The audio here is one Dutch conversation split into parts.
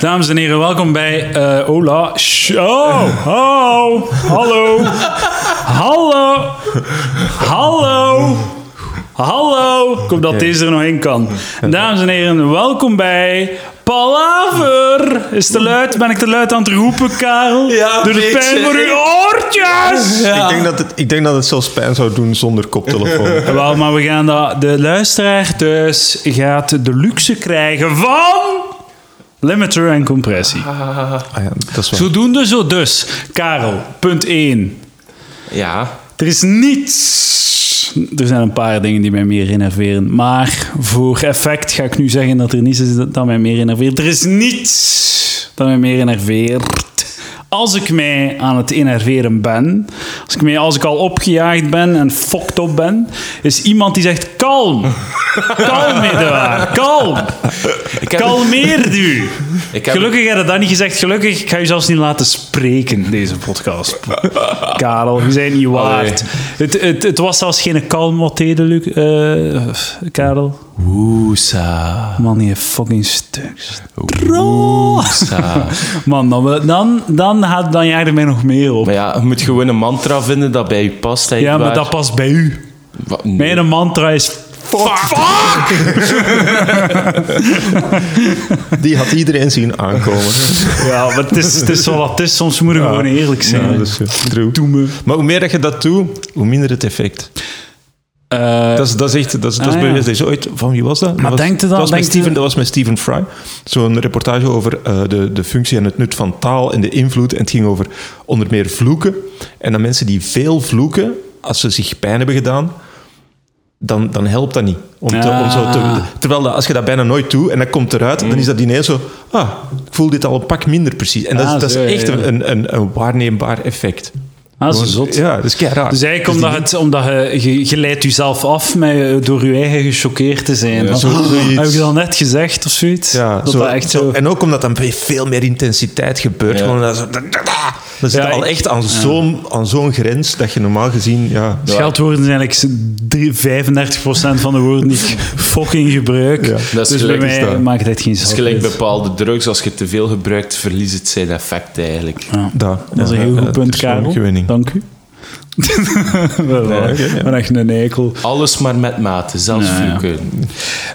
Dames en heren, welkom bij eh Ola Show. Oh, hallo. Hallo. Hallo. Hallo. Ik hoop dat deze er nog in kan. Dames en heren, welkom bij Palaver. Is te luid? Ben ik te luid aan het roepen, Karel? Ja, Doe de pijn voor uw oortjes. Ik, denk dat het, ik denk dat het zelfs pijn zou doen zonder koptelefoon. Wel, maar we gaan dat... De luisteraar thuis gaat de luxe krijgen van... Limiter en compressie. ah, ja, dat is wel. Zodoende zo dus. Karel, punt 1. Ja. Er is niets. Er zijn een paar dingen die mij meer innerveren. Maar voor effect ga ik nu zeggen dat er niets is dat mij meer innerveert. Er is niets dat mij meer innerveert. Als ik mij aan het innerveren ben, als ik, mij, als ik al opgejaagd ben en fucked op ben, is iemand die zegt: Kalm, kalm, Edouard, kalm. Ik heb- Kalmeer u. Ik heb- Gelukkig heb je dat niet gezegd. Gelukkig, ik ga je zelfs niet laten spreken, deze podcast. Karel, je bent niet waard. Het, het, het was zelfs geen kalm wat deden, Luc. eh, Karel. Woesa. Man, die fucking stuk. Woesa. Man, dan, dan, dan, gaat, dan jaagt er mij nog meer op. Maar ja, je moet gewoon een mantra vinden dat bij je past. Ja, maar waar- dat past bij u. Wat- nee. Mijn mantra is... Fuck! Die had iedereen zien aankomen. Ja, maar het is, het is wat het is. Soms moeten we gewoon eerlijk zijn. Ja, dat is, true. Doe me. Maar hoe meer dat je dat doet, hoe minder het effect. Eh, Dat is, dat is echt, dat is, dat is Ah, ja. Dat is ooit, van wie was dat? Maar dat was, dan- Dat was, met Steven, dat was met Stephen Fry. Zo'n reportage over eh, de, de functie en het nut van taal en de invloed. En het ging over onder meer vloeken. En dan mensen die veel vloeken, als ze zich pijn hebben gedaan, dan, dan helpt dat niet. Om te, om zo te, Ah. terwijl dat, als je dat bijna nooit doet en dat komt eruit, dan is dat ineens zo... Ah, ik voel dit al een pak minder precies. En dat, is- Ah, dat is zo, echt ja. een, een, een waarneembaar effect. ah, zo Gewoon- zot. Ja, dat is kei raar. Dus eigenlijk Dus omdat, het, omdat je, je, je leidt jezelf af met, eh, door je eigen gechoqueerd te zijn. Ja, Van, "Oh, heb ik dat net gezegd of zoiets? Ja, dat zo, dat echt zo... zo- En ook omdat dan bij veel meer intensiteit gebeurt. Ja. Gewoon dat, zo, dat zit Ja, al ik- echt aan zo'n aan zo'n grens dat je normaal gezien... Ja, Scheldwoorden zijn eigenlijk drie- 35% van de woorden die ik fucking gebruik. Ja. Dat is dus bij gelijk mij is dat. maakt het geen Het is zak gelijk bepaalde drugs. Als je te veel gebruikt, verliest het zijn effect eigenlijk. Ja. dat, Dat is een heel ja, goed punt, Karel. Dank u. Wel, ja. echt een eikel. Alles maar met mate, zelfs Ja, ja. vloeken.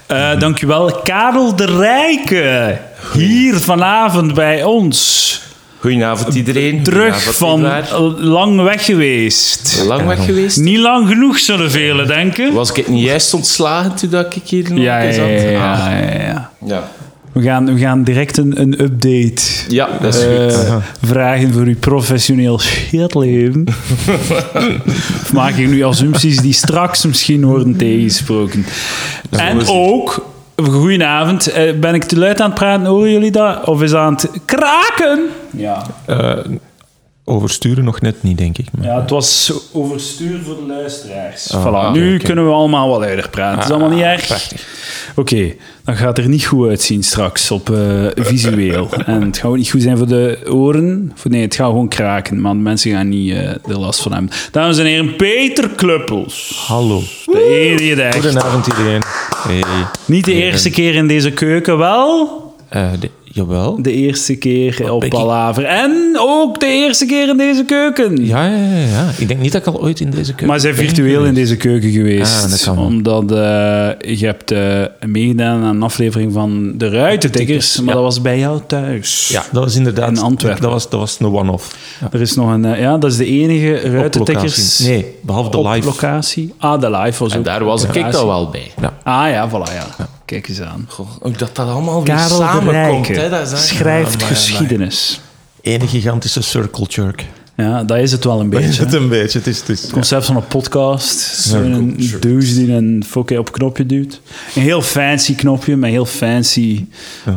Eh dankjewel, Karel de Rijke. Hier vanavond bij ons. Goedenavond iedereen. Terug Goedenavond, van lang weg geweest. Lang weg geweest? Niet lang genoeg, zullen velen denken. Was ik niet juist ontslagen toen dat ik hier nog Ja, ja, eens ja, zat? ja, Ah, ja, ja. ja. We, gaan, we gaan direct een, een update Ja, dat is eh, goed. vragen voor uw professioneel shitleven. of maak ik nu assumpties die straks misschien worden tegensproken? En ook, goedenavond, eh, ben ik te luid aan het praten, horen jullie dat? Of is het aan het kraken? Ja. Eh, oversturen nog net niet, denk ik. Maar. Ja, het was overstuur voor de luisteraars. Ah, voilà, oké, nu kunnen we allemaal wat luider praten. Het is allemaal niet erg. Oké, dan gaat er niet goed uitzien straks op eh, visueel. en het gaat ook niet goed zijn voor de oren. Nee, het gaat gewoon kraken, maar de mensen gaan niet eh er last van hebben. Dames en heren, Peter Kluppels. Hallo. De enige die echt. Goedenavond iedereen. Hey. Niet de eerste keer in deze keuken, wel de- jawel. de eerste keer op ik- Palaver. En ook de eerste keer in deze keuken. Ja, ja, ja, ja. Ik denk niet dat ik al ooit in deze keuken Maar zij ben virtueel in deze keuken geweest. Ah, dat kan wel. Omdat eh, je hebt eh, meegedaan aan een aflevering van De Ruitentikkers, maar ja. dat was bij jou thuis. Ja, dat was inderdaad... In Antwerpen. Dat was, dat was een one-off. Ja. Er is nog een... eh, ja, dat is de enige Ruitentikkers... Nee, behalve de live. locatie. Ah, de live was En ook daar was ik dan wel bij. Ah ja, voilà, ja. Kijk eens aan. Goh, ook dat dat allemaal weer Karel de samenkomt. Rijke hè, dat is schrijft Amai, geschiedenis. Ene gigantische circle jerk. Ja, dat is het wel een beetje. het hè. een beetje. Het is, het is, Het concept van een podcast. Zo'n douche die een fucking op knopje duwt. Een heel fancy knopje met heel fancy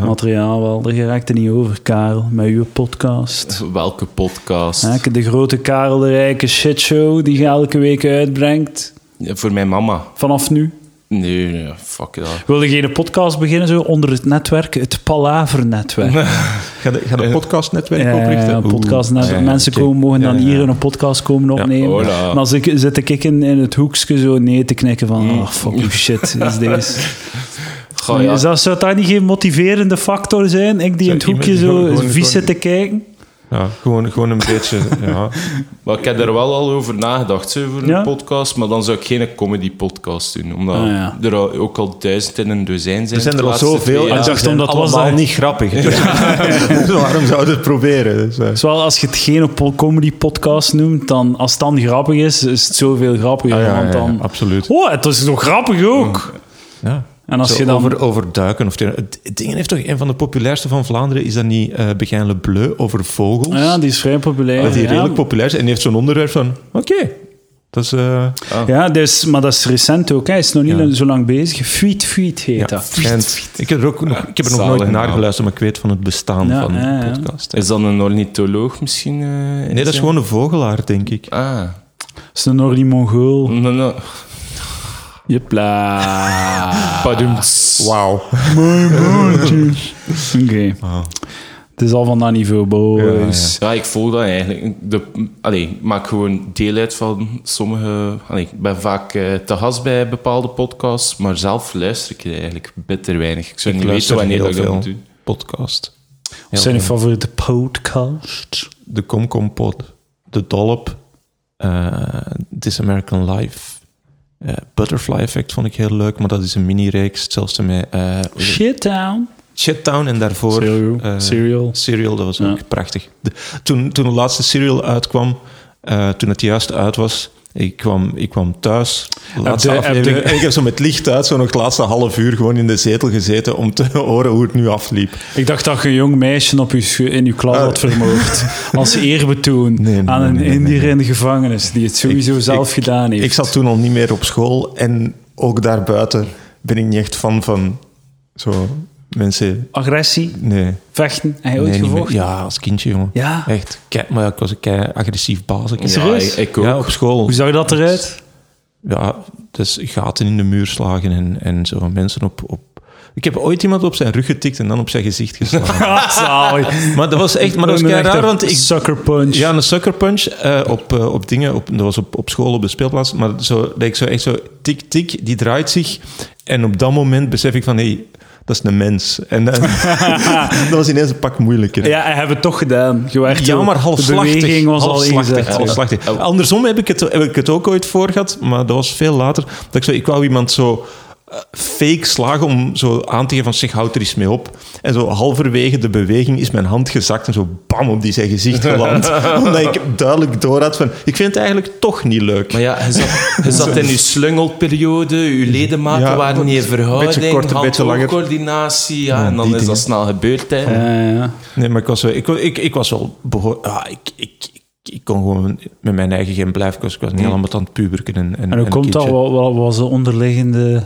materiaal wel. Daar geraakt er niet over, Karel, met uw podcast. Welke podcast? Ja, de grote Karel de Rijke shitshow die je elke week uitbrengt. Ja, voor mijn mama. Vanaf nu. Nee, nee, fuck dat. Wilde je een podcast beginnen zo onder het netwerk? Het Palaver-netwerk. Ga de, ga de podcastnetwerk Ja, oprichten? ja, een podcastnetwerk. Mensen komen, mogen dan hier een podcast komen opnemen. En als ik zit ik in, in het hoekje zo nee te knikken van, oh, fuck you shit, is deze. Goh, ja. Is dat, zou dat niet geen motiverende factor zijn? Ik die in het hoekje zo vies zit te kijken. Ja, gewoon, gewoon een beetje... Ja. Maar ik heb er wel al over nagedacht, zo, voor een Ja? podcast. Maar dan zou ik geen comedy-podcast doen. Omdat Ah, ja. er al- ook al duizend in een dozijn zijn. Er zijn er al zoveel en dacht, ze omdat was allemaal dat- niet grappig. Dus, dus waarom zouden we het proberen? Dus, eh, Zowel als je het geen comedy podcast noemt, dan als het dan grappig is, is het zoveel grappiger. ah, ja, want ja, dan, ja, absoluut. oh, het is toch grappig ook. Ja. En als Zo je dan... over, over duiken of het het ding heeft toch een van de populairste van Vlaanderen is dat niet eh Begijn Le Bleu over vogels? Ja, die is vrij populair. dat die ja. redelijk populair is en die heeft zo'n onderwerp van oké, dat is eh, Ja, dus, maar dat is recent ook. Hij is nog niet Ja. zo lang bezig. Feet, feet heet ja, dat. ik heb er ook nog, ik heb er nog nooit naar geluisterd, maar ik weet van het bestaan Ja, van de podcast. Is dat een ornitholoog misschien? eh, Nee, dat is gewoon een vogelaar, denk ik. Ah. Dat is een Nordi Mongool. No, no. Jepla. Padoemts. Wauw. Oké. Het is al van dat niveau, boys. Ja, ik volg dat eigenlijk. De, allee, ik maak gewoon deel uit van sommige... Allee, ik ben vaak eh, te gast bij bepaalde podcasts, maar zelf luister ik er eigenlijk bitter weinig. Ik zou Ik niet weten wanneer heel dat ik dat moet veel doen. podcast. Wat zijn je favoriete podcasts? De Comcompot, De Dollop, eh This American Life, eh, Butterfly Effect vond ik heel leuk, maar dat is een mini-reeks. Hetzelfde met eh Shittown. Shittown en daarvoor Serial. eh, Serial. Serial, dat was Ja. ook prachtig. De- toen, toen de laatste Serial uitkwam, toen het juist uit was, ik kwam, ik kwam thuis, laatste aflevering, en ik heb zo met licht uit, zo nog het laatste half uur gewoon in de zetel gezeten om te horen hoe het nu afliep. Ik dacht dat je een jong meisje op je, in je klas had vermoord. Als eerbetoon Nee, nee, aan een nee, nee, Indiër in de gevangenis die het sowieso Ik- zelf ik- gedaan heeft. Ik zat toen al niet meer op school en ook daarbuiten ben ik niet echt fan van zo mensen... Agressie, Nee, vechten. Heb je ooit nee gevochten? Ja, als kindje, jongen. Ja. Echt. Kei, maar ja, ik was een kei agressief baas. Ik- Ja, ik, ik ook. Ja, op school. Hoe zag dat eruit? Ja, dus gaten in de muur slagen en, en zo. Mensen op, op... Ik heb ooit iemand op zijn rug getikt en dan op zijn gezicht geslagen. Ah, maar dat was echt... Maar dat was kei raar, want ik... Sucker punch. Ja, een sucker punch eh, op, eh, op dingen. Op, dat was op, op school, op de speelplaats. Maar zo, dat ik zo echt zo... Tik, tik, die draait zich. En op dat moment besef ik van... Hé, hey, dat is een mens. En dan- dat was ineens een pak moeilijker. Ja, hij heeft het toch gedaan. Je werd Ja, maar halfslachtig. was al halfslachtig, halfslachtig. Andersom heb ik, het, heb ik het ook ooit voor gehad, maar dat was veel later. Dat ik, zo, ik wou iemand zo fake slagen om zo aan te geven van zeg, houd er eens mee op. En zo halverwege de beweging is mijn hand gezakt en zo bam op die zijn gezicht geland. Omdat ik duidelijk door had van, ik vind het eigenlijk toch niet leuk. Maar ja, je zat, je zat in je slungelperiode, je ledematen Ja, waren niet in beetje verhouding, korter, beetje langer. hand-oogcoördinatie, ja, Ja, en dan is dat snel gebeurd. Hè. Ja, ja. Nee, maar ik was, wel- ik, ik, ik was wel behoorlijk... Ja, ik, ik, kon gewoon met mijn eigen geen blijven. Ik was, niet allemaal aan het puberken. En, en, En hoe en komt dat? kindje. Wat, wat was de onderliggende...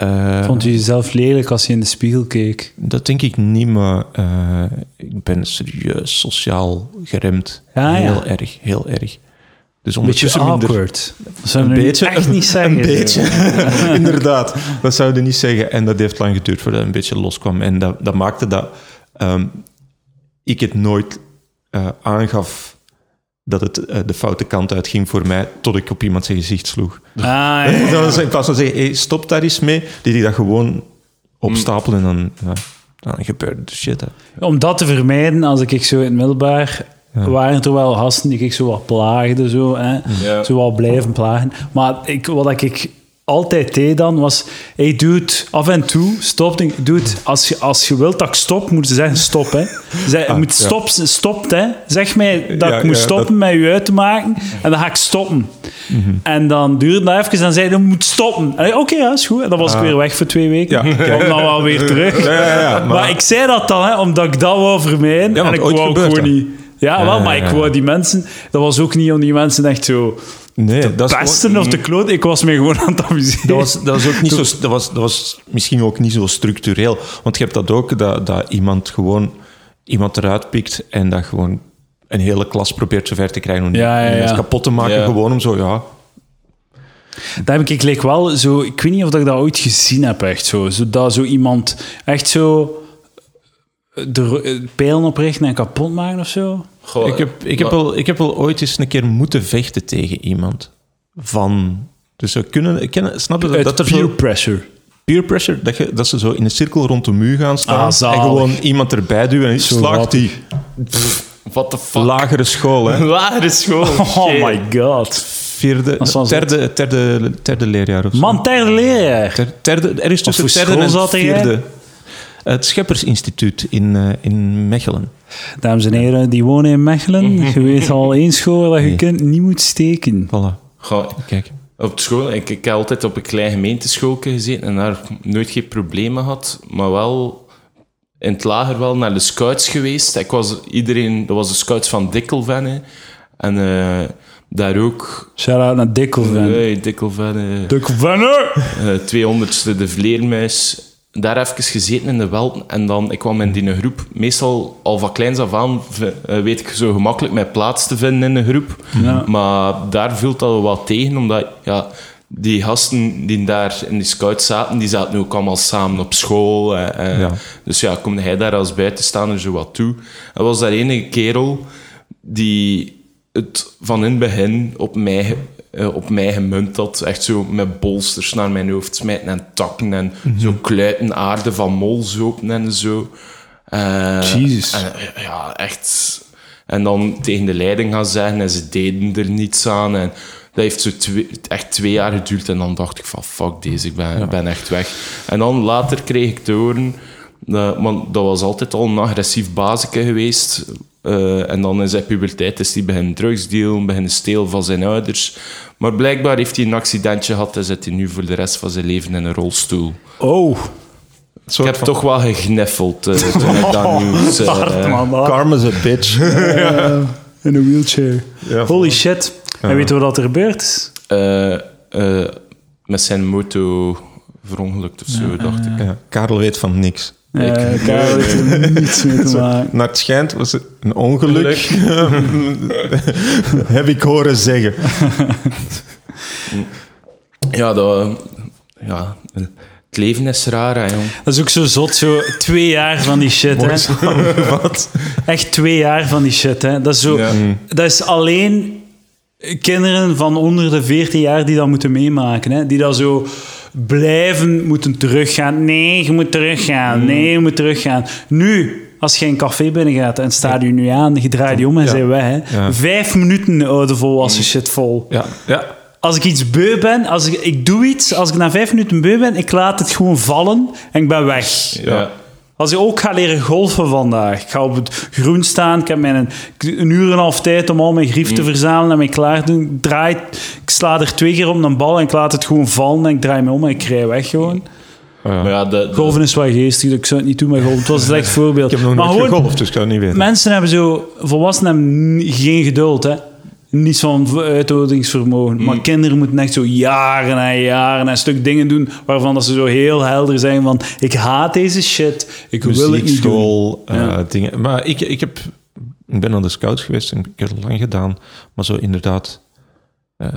Eh, Vond je jezelf lelijk als je in de spiegel keek? Dat denk ik niet, maar eh, ik ben serieus sociaal geremd. Ja, ja. heel erg, heel erg. Dus Een beetje minder- awkward. Dat zou Een beetje, echt niet zeggen. Een beetje, inderdaad. Dat zou je niet zeggen. En dat heeft lang geduurd voordat het een beetje loskwam. En dat, dat maakte dat ehm, ik het nooit eh, aangaf dat het eh, de foute kant uitging voor mij, tot ik op iemand zijn gezicht sloeg. Ah, ja, was in plaats van zeggen, hey, stop daar eens mee, die die dat gewoon opstapelen en dan, ja, dan gebeurde de shit. Hè. Om dat te vermijden, als ik zo in het middelbaar... waren er wel gasten die ik zo wat plaagde, zo, hè. Ja. zo wat blijven plagen. Maar ik, wat ik altijd deed dan, was... Hey, dude, af en toe, stop. Dude, als je, als je wilt dat ik stop, moet je zeggen stop, hè. Zeg, je moet ja. stop, stopt, hè. Zeg mij dat Ja, ik moet ja, stoppen met je uit te maken, en dan ga ik stoppen. En dan duurde dat even, en dan zei hij, je moet stoppen. Oké, ja, is goed. En dan was ik weer weg voor twee weken. Ja. Kom dan wel weer terug. Ja, ja, ja, maar... maar- ik zei dat dan, hè, omdat ik dat wou vermijden. En ik wou gewoon dat. niet... Ja, wel, maar ik wou die mensen... Dat was ook niet om die mensen echt zo Nee, dat is pesten gewoon- of te kloten. Ik was me gewoon aan het amuseren. Dat was, dat was ook niet zo... Dat was, dat was misschien ook niet zo structureel. Want je hebt dat ook, dat, dat iemand gewoon iemand eruit pikt en dat gewoon een hele klas probeert zover te krijgen om die Ja, ja, kapot te maken. Ja. Gewoon om zo, ja... Dat heb ik, ik leek wel zo... Ik weet niet of ik dat ooit gezien heb, echt zo. zo dat zo iemand echt zo... De eh, pijlen oprichten en kapot maken of zo. Goh, Ik heb, ik, heb wel, ik heb wel ooit eens een keer moeten vechten tegen iemand. Van... Dus we kunnen... Kennen, snap je dat, dat er peer zo... pressure. peer pressure, dat, je, dat ze zo in een cirkel rond de muur gaan staan Ah, en gewoon iemand erbij duwen en slaagt wat. die. What the fuck? Lagere school, hè. Lagere school. Oh Shit. my god. Vierde, derde, derde, derde leerjaar of zo. Man, derde leerjaar. Ter- derde, er is tussen derde school en zat jij? Het Scheppersinstituut in, eh, in Mechelen. Dames en heren, die wonen in Mechelen. Je weet al één school waar je Nee. kind niet moet steken. Voilà, Goh, kijk. Op school, ik, ik heb altijd op een klein gemeenteschoolje gezeten en daar nooit geen problemen gehad, maar wel in het lager wel naar de scouts geweest. Ik was iedereen, dat was de scouts van Dikkelvenne en eh, daar ook. Shout-out naar Dikkelven. Hey, Dikkelvenne. Dikkelvenne! eh 200ste de vleermuis. Daar even gezeten in de Welten en dan, ik kwam in die groep. Meestal al van kleins af aan eh, weet ik zo gemakkelijk mijn plaats te vinden in een groep. Ja. Maar daar viel dat wel wat tegen, omdat ja, die gasten die daar in die scouts zaten, die zaten ook allemaal samen op school. eh, eh. Ja. Dus ja, kom hij daar als buitenstaander zo wat toe. Er was daar ene kerel die het van in het begin op mij, eh, op mij gemunt had. Echt zo met bolsters naar mijn hoofd smijten en takken en zo kluiten aarde van molzopen en zo. Eh, Jezus. en, eh, ja, echt. En dan tegen de leiding gaan zeggen en ze deden er niets aan. En dat heeft zo twee, echt twee jaar geduurd. En dan dacht ik van, fuck deze, ik ben, ben echt weg. En dan later kreeg ik te horen... dat- want dat was altijd al een agressief bazeke geweest. Eh, en dan in zijn puberteit is hij beginnen drugsdealen, beginnen stelen van zijn ouders. Maar blijkbaar heeft hij een accidentje gehad en zit hij nu voor de rest van zijn leven in een rolstoel. Oh, Ik heb toch wel gegniffeld eh, toen ik dat nieuws... eh, hard man. hard. Karma's a bitch. In een wheelchair. Ja, Holy shit. En weet je wat er gebeurd is? eh, eh, met zijn moto verongelukt of zo, dacht ik. Ja, Karel weet van niks. Eh Karel heeft er niets mee te maken. Naar het schijnt was het een ongeluk. Heb ik horen zeggen. Ja, dat, ja, het leven is raar, hè, jong. Dat is ook zo zot, zo twee jaar van die shit, hè. Wat? Echt twee jaar van die shit, hè. Dat is zo... Ja. Dat is alleen kinderen van onder de 14 jaar die dat moeten meemaken, hè. Die dat zo blijven moeten teruggaan. Nee, je moet teruggaan. Nee, je moet teruggaan. Nu... Als je een café binnengaat en staat je nu aan, je draait je om en Ja. zij weg. Hè. Ja. Vijf minuten oude volwassen shit vol. Ja, ja. Als ik iets beu ben, als ik, ik doe iets, als ik na vijf minuten beu ben, ik laat het gewoon vallen en ik ben weg. Ja. Als ik ook ga leren golfen vandaag, ik ga op het groen staan, ik heb mijn, een uur en een half tijd om al mijn grief te verzamelen en mij klaar te doen. Ik, draai, ik sla er twee keer op een bal en ik laat het gewoon vallen en ik draai me om en ik rij weg gewoon. Maar ja, de, de- Golven is wel geestig, ik zou het niet doen met golven. Het was een slecht voorbeeld. Ik heb nog maar nooit gegolfd, dus ik kan het niet weten. mensen hebben zo, volwassenen hebben geen geduld, hè. Niets van uithoudingsvermogen. Maar kinderen moeten echt zo jaren en jaren en een stuk dingen doen waarvan dat ze zo heel helder zijn van ik haat deze shit, ik wil het niet doen. Muziekschool, eh, Ja. dingen. Maar ik, ik, heb, ik ben aan de scouts geweest en ik heb het lang gedaan. Maar zo inderdaad, eh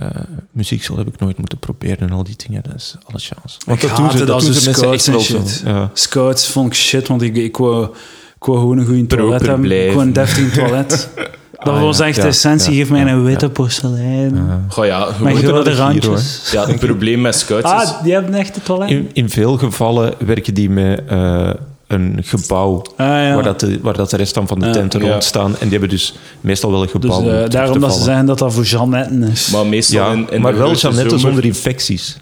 muziekschool heb ik nooit moeten proberen en al die dingen. Dat is alle chance. Want ik haatte dat doen mensen scouts en wel shit. Ja. Scouts vond ik shit, want ik, ik, wou, ik wou gewoon een goede toilet hebben. Ik blijven. wou een deftig toilet. Dat Ah, was echt ja, de essentie. ja, Geef mij ja, een witte ja. porselein. Goh, ja, je Met grote de randjes. ja, het probleem met scouts is... Ah, die hebben echt een toilet? In, in veel gevallen werken die met eh, een gebouw Ah, ja. waar, dat de, waar dat de rest dan van de tenten Ja. rond staan. En die hebben dus meestal wel een Dus gebouw eh, terug daarom te dat ze zeggen dat dat voor Jeannetten is. Maar meestal Ja, in, in maar de wel grote Jeannette zomer- zonder infecties.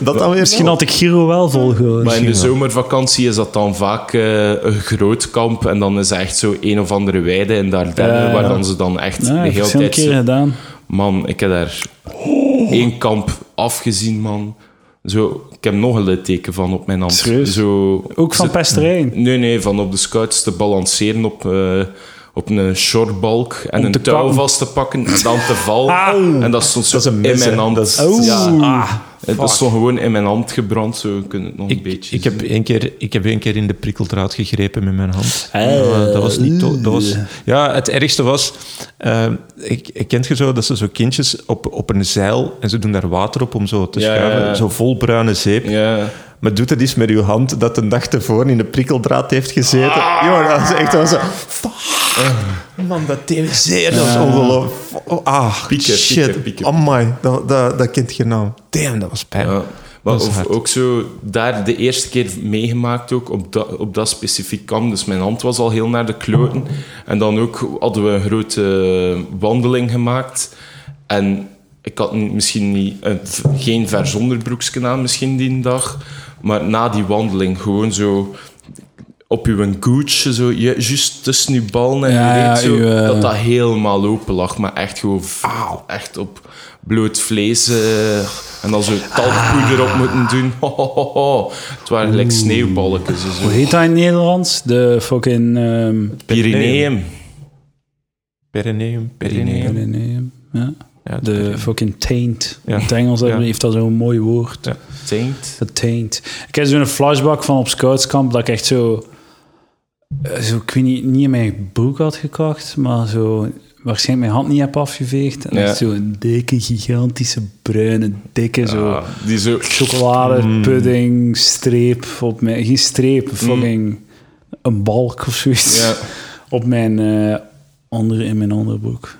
dat dan weer Misschien had ik Giro wel volgehouden. Maar in de zomervakantie is dat dan vaak eh, een groot kamp. En dan is het echt zo een of andere weide in Ja, ja. waar dan ze dan echt Ja, de hele tijd... zo- gedaan. Man, ik heb daar één kamp afgezien, man. Zo, ik heb nog een litteken van op mijn hand. Serieus? Zo, Ook van pesterijen. Nee, nee, van op de scouts te balanceren op, eh, op een shortbalk en Om een touw kappen. vast te pakken en dan te vallen. Auw. En dat stond zo Dat is een in mes, mijn hand. Dat is-. Ja, Ah, het dat stond gewoon in mijn hand gebrand, zo kun je het nog een Ik, beetje ik, heb één keer, ik heb één keer in de prikkeldraad gegrepen met mijn hand. Eh, dat was niet... to- Dat was, ja, het ergste was... eh, ik, ik kent je zo dat ze zo kindjes op, op een zeil... En ze doen daar water op om zo te Ja, schuiven. ja. Zo vol bruine zeep. Ja. Maar doet het eens met uw hand dat een dag tevoren in de prikkeldraad heeft gezeten. Jongen, dat is echt dat was zo... Fuck. Man, dat deed zeer. Dat was ongelooflijk. Oh, ah, Pieken, shit. pieken, pieken. Amai, dat, dat, dat kent je naam. Damn, dat was pijn. Ja. Maar of, hard. ook zo, daar de eerste keer meegemaakt ook, op dat, op dat specifiek kamp. Dus mijn hand was al heel naar de kloten. En dan ook hadden we een grote wandeling gemaakt. En ik had misschien niet, een, geen vers onderbroeksje aan misschien die dag. Maar na die wandeling gewoon zo op uw goetje, zo, ju- juist tussen uw ballen en je ja, reet, zo, uw, eh, dat dat helemaal open lag. Maar echt gewoon echt op bloot vlees. eh, en dan zo talkpoeder op moeten doen. Ho, ho, ho, ho. Het waren gelijk sneeuwballetjes. en Hoe heet dat in het Nederlands? De fucking... ehm Pyreneeën. Perineum, perineum. Pyreneeën. Ja. Ja, het De fucking taint. Ja. In het Engels Ja. heeft dat zo'n mooi woord. Ja. Taint. De taint. Ik heb zo'n flashback van op scoutskamp dat ik echt zo... eh, zo ik weet niet, niet in mijn broek had gekocht, maar zo... Waarschijnlijk mijn hand niet heb afgeveegd. En Ja. echt zo'n dikke, gigantische, bruine, dikke, zo... Ah, die zo... chocoladepudding, streep op mijn... Geen streep, fucking... Een balk of zoiets. Ja. Op mijn... eh, onder, in mijn onderbroek.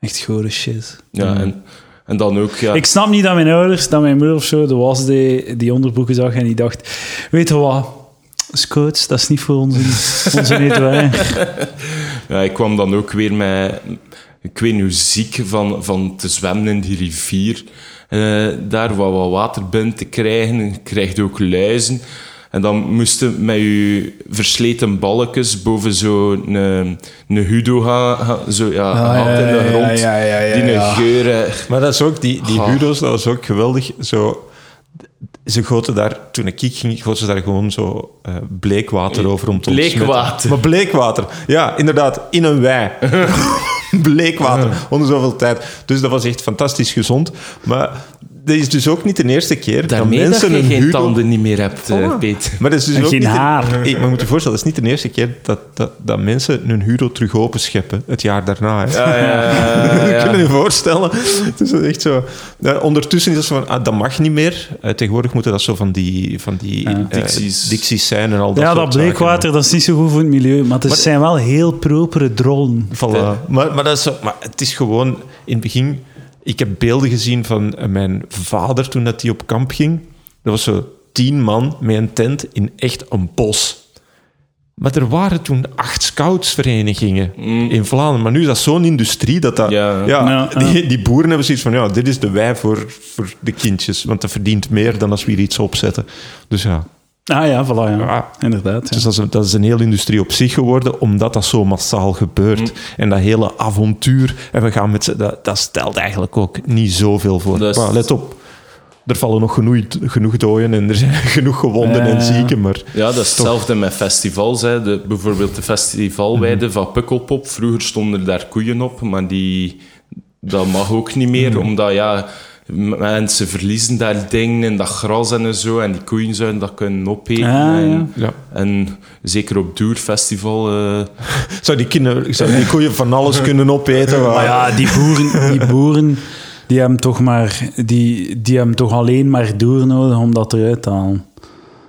Echt gore shit. Ja, en, en dan ook... Ja, Ik snap niet dat mijn ouders, dat mijn moeder of zo, de was die, die onderbroeken zag en die dacht, weet je wat, scouts, dat is niet voor onze, onze. Ja, ik kwam dan ook weer met... Ik weet niet hoe ziek van, van te zwemmen in die rivier. Eh, daar wat, wat water binnen te krijgen. Je krijgt ook luizen. En dan moesten met je versleten balkjes boven zo'n een, een hudo gaan, gaan- zo, ja, Ah, gat in de grond. ja, ja, ja, die een ja. geur... eh, Maar dat is ook, die, die. Hudo's, dat was ook geweldig. Zo, ze goten daar, toen ik ging, goten ze daar gewoon zo eh, bleekwater over om te. Bleekwater. Maar bleekwater. Ja, inderdaad, in een wei. bleekwater, onder zoveel tijd. Dus dat was echt fantastisch gezond. Maar dat is dus ook niet de eerste keer Daarmee dat dat mensen je een geen tanden niet meer hebt, eh, Oh. Peter. Maar dat is dus En ook geen niet de- haar. Hey, maar je moet je voorstellen, dat is niet de eerste keer dat, dat, dat mensen hun Hudo terug openscheppen. Het jaar daarna. Hè. Ja, ja, ja, ja. Kun je je voorstellen? Het is echt zo. Ja, ondertussen is dat zo van, ah, dat mag niet meer. Eh, tegenwoordig moeten dat zo van die, van die eh, Dixies. dixies zijn en al dat Ja, dat zaken. bleekwater, dat is niet zo goed voor het milieu, maar het zijn wel heel propere drollen. Voilà. Maar, maar, dat is zo, maar het is gewoon... In het begin... Ik heb beelden gezien van eh, mijn vader toen dat hij op kamp ging. Dat was zo tien man met een tent in echt een bos. Maar er waren toen acht scoutsverenigingen in Vlaanderen. Maar nu is dat zo'n industrie dat dat... Ja. Ja, Ja, die, die boeren hebben zoiets van... Ja, dit is de wei voor, voor de kindjes. Want dat verdient meer dan als we hier iets opzetten. Dus ja... Ah ja, voilà, ja. Ja. Inderdaad. Ja. Dus dat is, een, dat is een hele industrie op zich geworden, omdat dat zo massaal gebeurt. En dat hele avontuur, en we gaan met dat, dat stelt eigenlijk ook niet zoveel voor. Is- Maar let op, er vallen nog genoeg, genoeg doden en er zijn genoeg gewonden Ja. en zieken, maar... Ja, dat is hetzelfde met festivals. Hè. De, bijvoorbeeld de festivalweide Mhm. van Pukkelpop. Vroeger stonden daar koeien op, maar die, dat mag ook niet meer, Mhm. omdat ja, mensen verliezen daar dingen in dat gras en zo, en die koeien zouden dat kunnen opeten. Ah, en, Ja. en zeker op Duurfestival... eh Zou die, kinderen, zou die koeien van alles kunnen opeten? Maar ja, die boeren, die boeren die hebben toch maar, die, die hebben toch alleen maar door nodig om dat eruit te halen.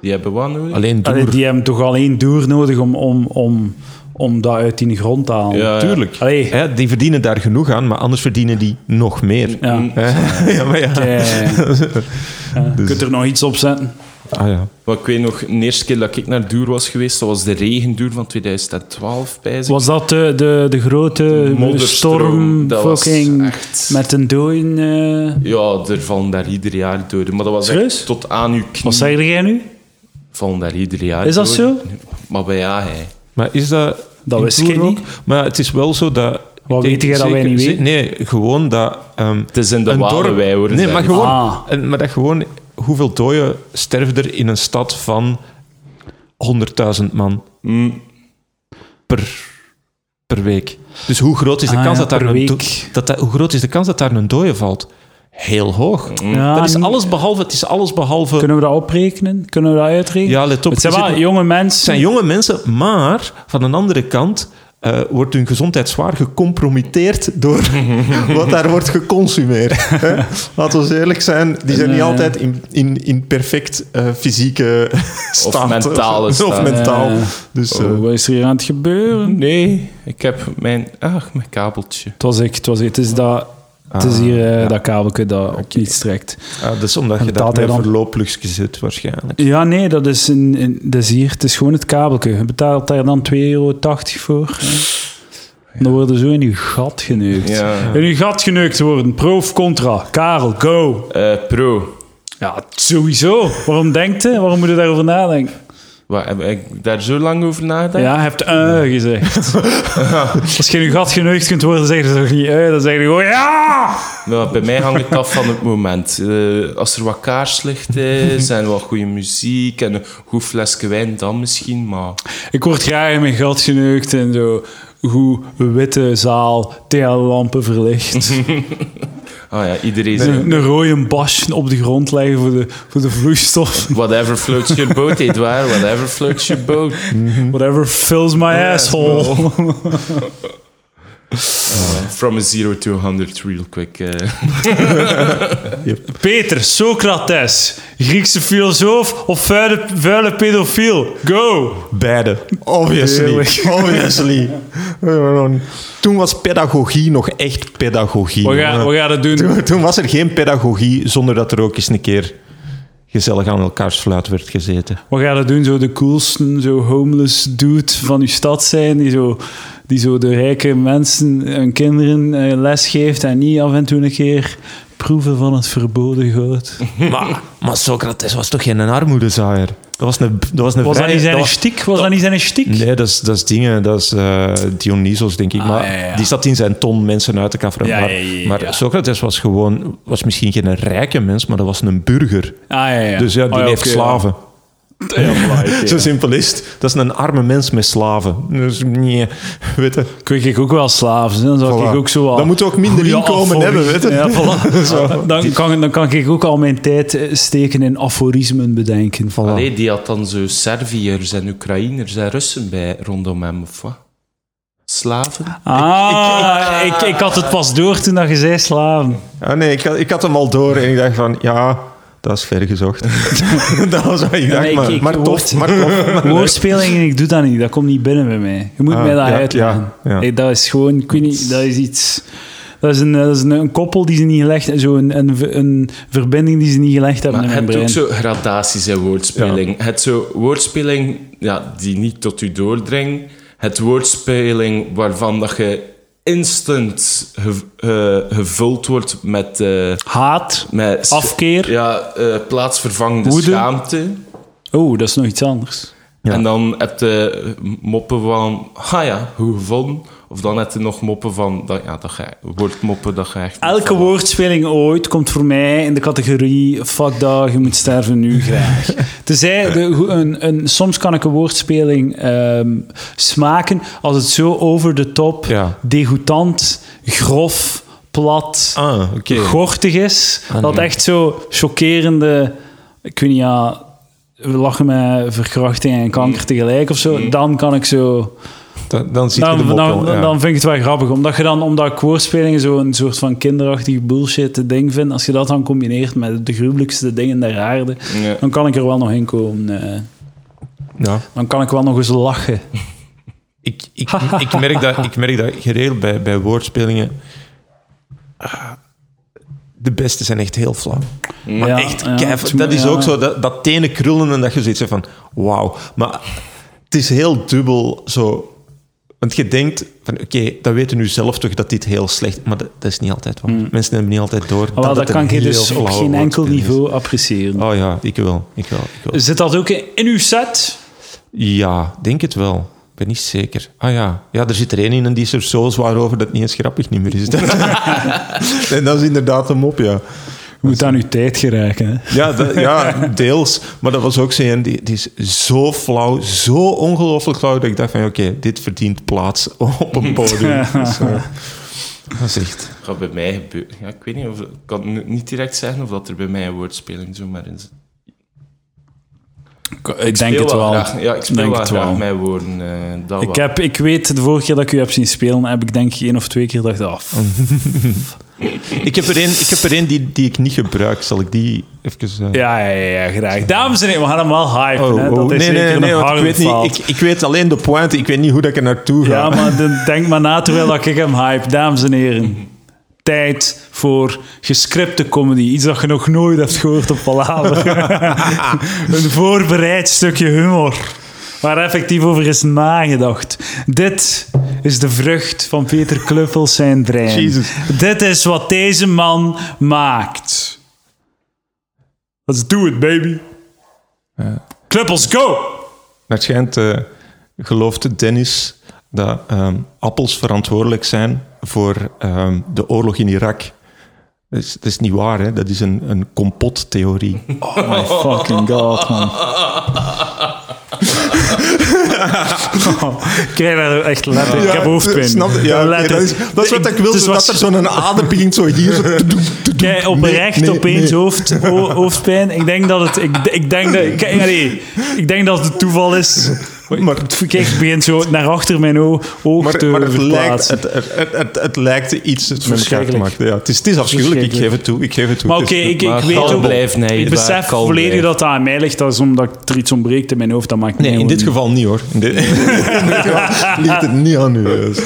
die hebben wat nodig? Alleen Allee, door. die hebben toch alleen door nodig om, om, om, om dat uit die grond te halen. Ja, Tuurlijk. Allee. Hè, die verdienen daar genoeg aan, maar anders verdienen die nog meer. Ja. Ja, maar ja. Ja. Je kunt er nog iets op zetten. Ah, ja. Maar ik weet nog, de eerste keer dat ik naar Duur was geweest, dat was de regenduur van 2012, bij Was dat de, de, de grote Modderstroom, storm dat was fucking echt- met een dooien? eh, Ja, er vallen daar ieder jaar doden. Maar dat was Serieus? echt tot aan uw knie. wat zeg jij nu? vallen daar ieder jaar Is dat doden. zo? Maar bij ja, hij. Maar is dat... Dat wist ik niet. Maar het is wel zo dat... Wat weet jij dat wij niet weten? Nee, gewoon dat... ehm, Het is in de een dorp- Walenwei, hoor. Nee, maar gewoon... Ah. en- maar dat gewoon... Hoeveel doden sterven er in een stad van 100.000 man Mm, per, per week? Dus hoe groot is de Ah, kans ja, dat daar een... Dat, dat, hoe groot is de kans dat daar een dode valt? Heel hoog. Ja, dat is alles behalve... Het is alles behalve... Kunnen we dat oprekenen? Kunnen we dat uitrekenen? Ja, let op. Het zijn wel jonge Het mensen. zijn jonge mensen, maar van een andere kant eh, wordt hun gezondheid zwaar gecompromitteerd door wat daar wordt geconsumeerd. hè. Laten we eerlijk zijn, die zijn niet altijd in, in, in perfect eh, fysieke staat. mentale Of staat. mentaal. Dus, eh, Oh, wat is er hier aan het gebeuren? nee, ik heb mijn... Ah, mijn kabeltje. Het was ik, het was ik. Het is dat Het is hier eh, dat kabelje dat op niets trekt. Ah, dat is omdat je En met dan? verloopluchtje zit, waarschijnlijk. Ja, nee, dat is, een, een- dat is hier. Het is gewoon het kabelje. Je betaalt daar dan 2,80 euro voor. hè. Dan worden zo in je gat geneukt. Ja. In je gat geneukt worden. Pro of contra? Karel, go. Eh, pro. Ja, sowieso. Waarom denkt je? Waarom moet je daarover nadenken? Heb ik daar zo lang over nagedacht? Ja, je hebt eh gezegd. Als je gat geneukt kunt worden, zeg je toch niet eh, dan zeg je gewoon ja! Nou, bij mij hangt het af van het moment. Eh, als er wat kaarslicht is en wat goede muziek en een goed flesje wijn, dan misschien, maar... Ik word graag in mijn gat geneukt en zo hoe witte zaal, TL-lampen verlicht. Ah ja, iedereen... Een, een rode bas op de grond leggen voor de, voor de vloeistof. Whatever floats your boat, Edouard. Whatever floats your boat. Whatever fills my asshole. From a zero to a hundred real quick. eh. Peter, Socrates, Griekse filosoof of vuile, vuile pedofiel? Go! Beide. Obviously. Obviously. Toen was pedagogie nog echt pedagogie. Wat ga, wat ga je doen? Toen, toen was er geen pedagogie zonder dat er ook eens een keer gezellig aan elkaars fluit werd gezeten. Wat ga je doen? Zo de coolste, zo homeless dude van je stad zijn, die zo, die zo de rijke mensen hun kinderen eh, les geeft en niet af en toe een keer proeven van het verboden goud. Maar, maar Socrates was toch geen armoedezaaier? Dat was een, dat was een Was dat niet zijn dat was- stiek? Was dat niet zijn stiek? Nee, dat is, dat is dingen. Dat is eh, Dionysos, denk ik. Ah, maar ja, ja. die zat in zijn ton mensen uit te kafferen. Ja, maar Socrates was gewoon... Was misschien geen rijke mens, maar dat was een burger. Ah, ja, ja. Dus ja, die Oh, heeft slaven. Oké, Zo simpel is het. Dat is een arme mens met slaven. Dus nee, weet je. Ik weet ik ook wel slaven. Dan zou Voilà. ik ook zo. Dan moet je ook minder inkomen hebben, weet je. Ja, voilà. dan, kan, dan kan ik ook al mijn tijd eh, steken in aforismen bedenken. Voilà. Allee, die had dan zo Serviërs en Oekraïners en Russen bij rondom hem, of wat? Slaven? Ah, ik, ik, had het pas door toen dat je zei slaven. Ja, nee, ik had, ik had hem al door en ik dacht van... Ja, dat is ver gezocht. dat was wat ik dacht, nee, ik- maar, ik maar tof. word- Maar tof. maar leuk. Woordspelingen, ik doe dat niet. Dat komt niet binnen bij mij. Je moet Ah, mij dat ja, uitleggen. ja, ja. Hey, dat is gewoon... Ik weet niet, dat is iets... Dat is een, dat is een, een koppel die ze niet gelegd Zo een, een, een verbinding die ze niet gelegd hebben Maar in je mijn hebt brein. ook zo gradaties in woordspeling. Het zo woordspeling ja, die niet tot u doordringt. Het woordspeling waarvan dat je instant gev- eh, gevuld wordt met, eh, Haat, met afkeer. ja, eh, plaatsvervangende Woede. schaamte. Oh, dat is nog iets anders. Ja. En dan heb je moppen van, ah ja, hoe gevonden. Of dan heb je nog moppen van, dat, ja, dat ga, woordmoppen dat je echt... Elke van- woordspeling ooit komt voor mij in de categorie fuck dat, je moet sterven nu graag. Tenzij, de, een, een, soms kan ik een woordspeling ehm, smaken als het zo over de top, Ja. degoutant, grof, plat, Ah, gortig is. Ah, dat echt zo chockerende, ik weet niet, ja, lachen met verkrachting en kanker tegelijk of zo. Dan kan ik zo... Dan, dan je de Dan, dan, wel, ja. dan vind ik het wel grappig. Omdat je dan, omdat ik woordspelingen zo'n soort van kinderachtige bullshit ding vind. Als je dat dan combineert met de gruwelijkste dingen der aarde, Ja. dan kan ik er wel nog in komen. eh. Ja. dan kan ik wel nog eens lachen. Ik, ik, ik, merk dat, ik merk dat geregeld bij, bij woordspelingen. ah, De beste zijn echt heel flauw. Maar Ja, echt, ja, keif- dat is ook zo, dat, dat tenen krullen en dat je zoiets hebt van, wauw. Maar het is heel dubbel zo. Want je denkt van, oké, dat weten nu zelf toch dat dit heel slecht... Maar dat, dat is niet altijd waar. Mensen hebben niet altijd door wel, dat het kan je dus op geen enkel is. niveau appreciëren. Oh ja, ik wel. Ik wel, ik wel. Zit dat ook in, in uw set? Ja, denk het wel. Ik ben niet zeker. Ah ja, ja er zit er één in en die is er zo zwaar over dat het niet eens grappig niet meer is. en dat is inderdaad een mop, ja. Je moet aan uw tijd geraken. Hè? Ja, dat- ja, deels. Maar dat was ook zo een, die, die is zo flauw, zo ongelooflijk flauw, dat ik dacht van, oké, dit verdient plaats op een podium. Dus, dat is echt... gaat bij mij gebeuren. Ja, ik weet niet of ik kan niet direct zeggen of dat er bij mij een woordspeling zomaar in zit. Ik denk speel het wel. graag- ja, ik speel denk wel het graag wel. mijn woorden. eh dat Ik, heb, ik weet, de vorige keer dat ik u heb zien spelen, heb ik denk ik één of twee keer gedacht, ah, f- Ik heb er één, ik heb er één die, die ik niet gebruik. Zal ik die even... eh, Ja, ja, ja, ja, graag. Dames en heren, we gaan hem wel hypen. Oh, hè. oh, Dat is nee, nee, zeker nee, ik weet, niet, ik, ik weet alleen de pointe. Ik weet niet hoe dat ik er naartoe ga. Ja, maar dan denk maar na terwijl dat ik hem hype. Dames en heren, tijd voor gescripte comedy. Iets dat je nog nooit hebt gehoord op Palaver. een voorbereid stukje humor. Waar effectief over is nagedacht. Dit is de vrucht van Peter Kluppels zijn brein. Jezus. Dit is wat deze man maakt. Let's do it, baby. Kluppels, go! Het schijnt, eh gelooft Dennis, dat ehm, appels verantwoordelijk zijn voor ehm, de oorlog in Irak. Dat is, dat is niet waar, hè? dat is een, een complottheorie. Oh my fucking god, man. ik krijg daar echt letterlijk... ik heb hoofdpijn. Snap? Ja, dat, is, dat is wat ik wil, Het is dat er zo'n ader begint zo hier. Zo, te doen, te doen. Kijk, oprecht Nee, nee, opeens nee. Hoofd, ho- hoofdpijn. Ik denk dat het... Ik, ik, denk dat, kijk, nee, ik denk dat het toeval is. Maar- Kijk, ik begin zo naar achter mijn oog Maar, te maar het, lijkt, verplaatsen. het, het, het, het, het lijkt iets met elkaar te verschrikkelijk. maken. Ja, het, is, het is afschuwelijk, ik geef het toe. Ik geef het toe. Maar Het oké, ik, ik weet ook... blijven, nee, ik besef volledig dat dat aan mij ligt. Dat is omdat er iets ontbreekt in mijn hoofd. Dat maakt Nee, in dit geval niet hoor. In dit, in dit geval ligt het niet aan u. Dus, eh,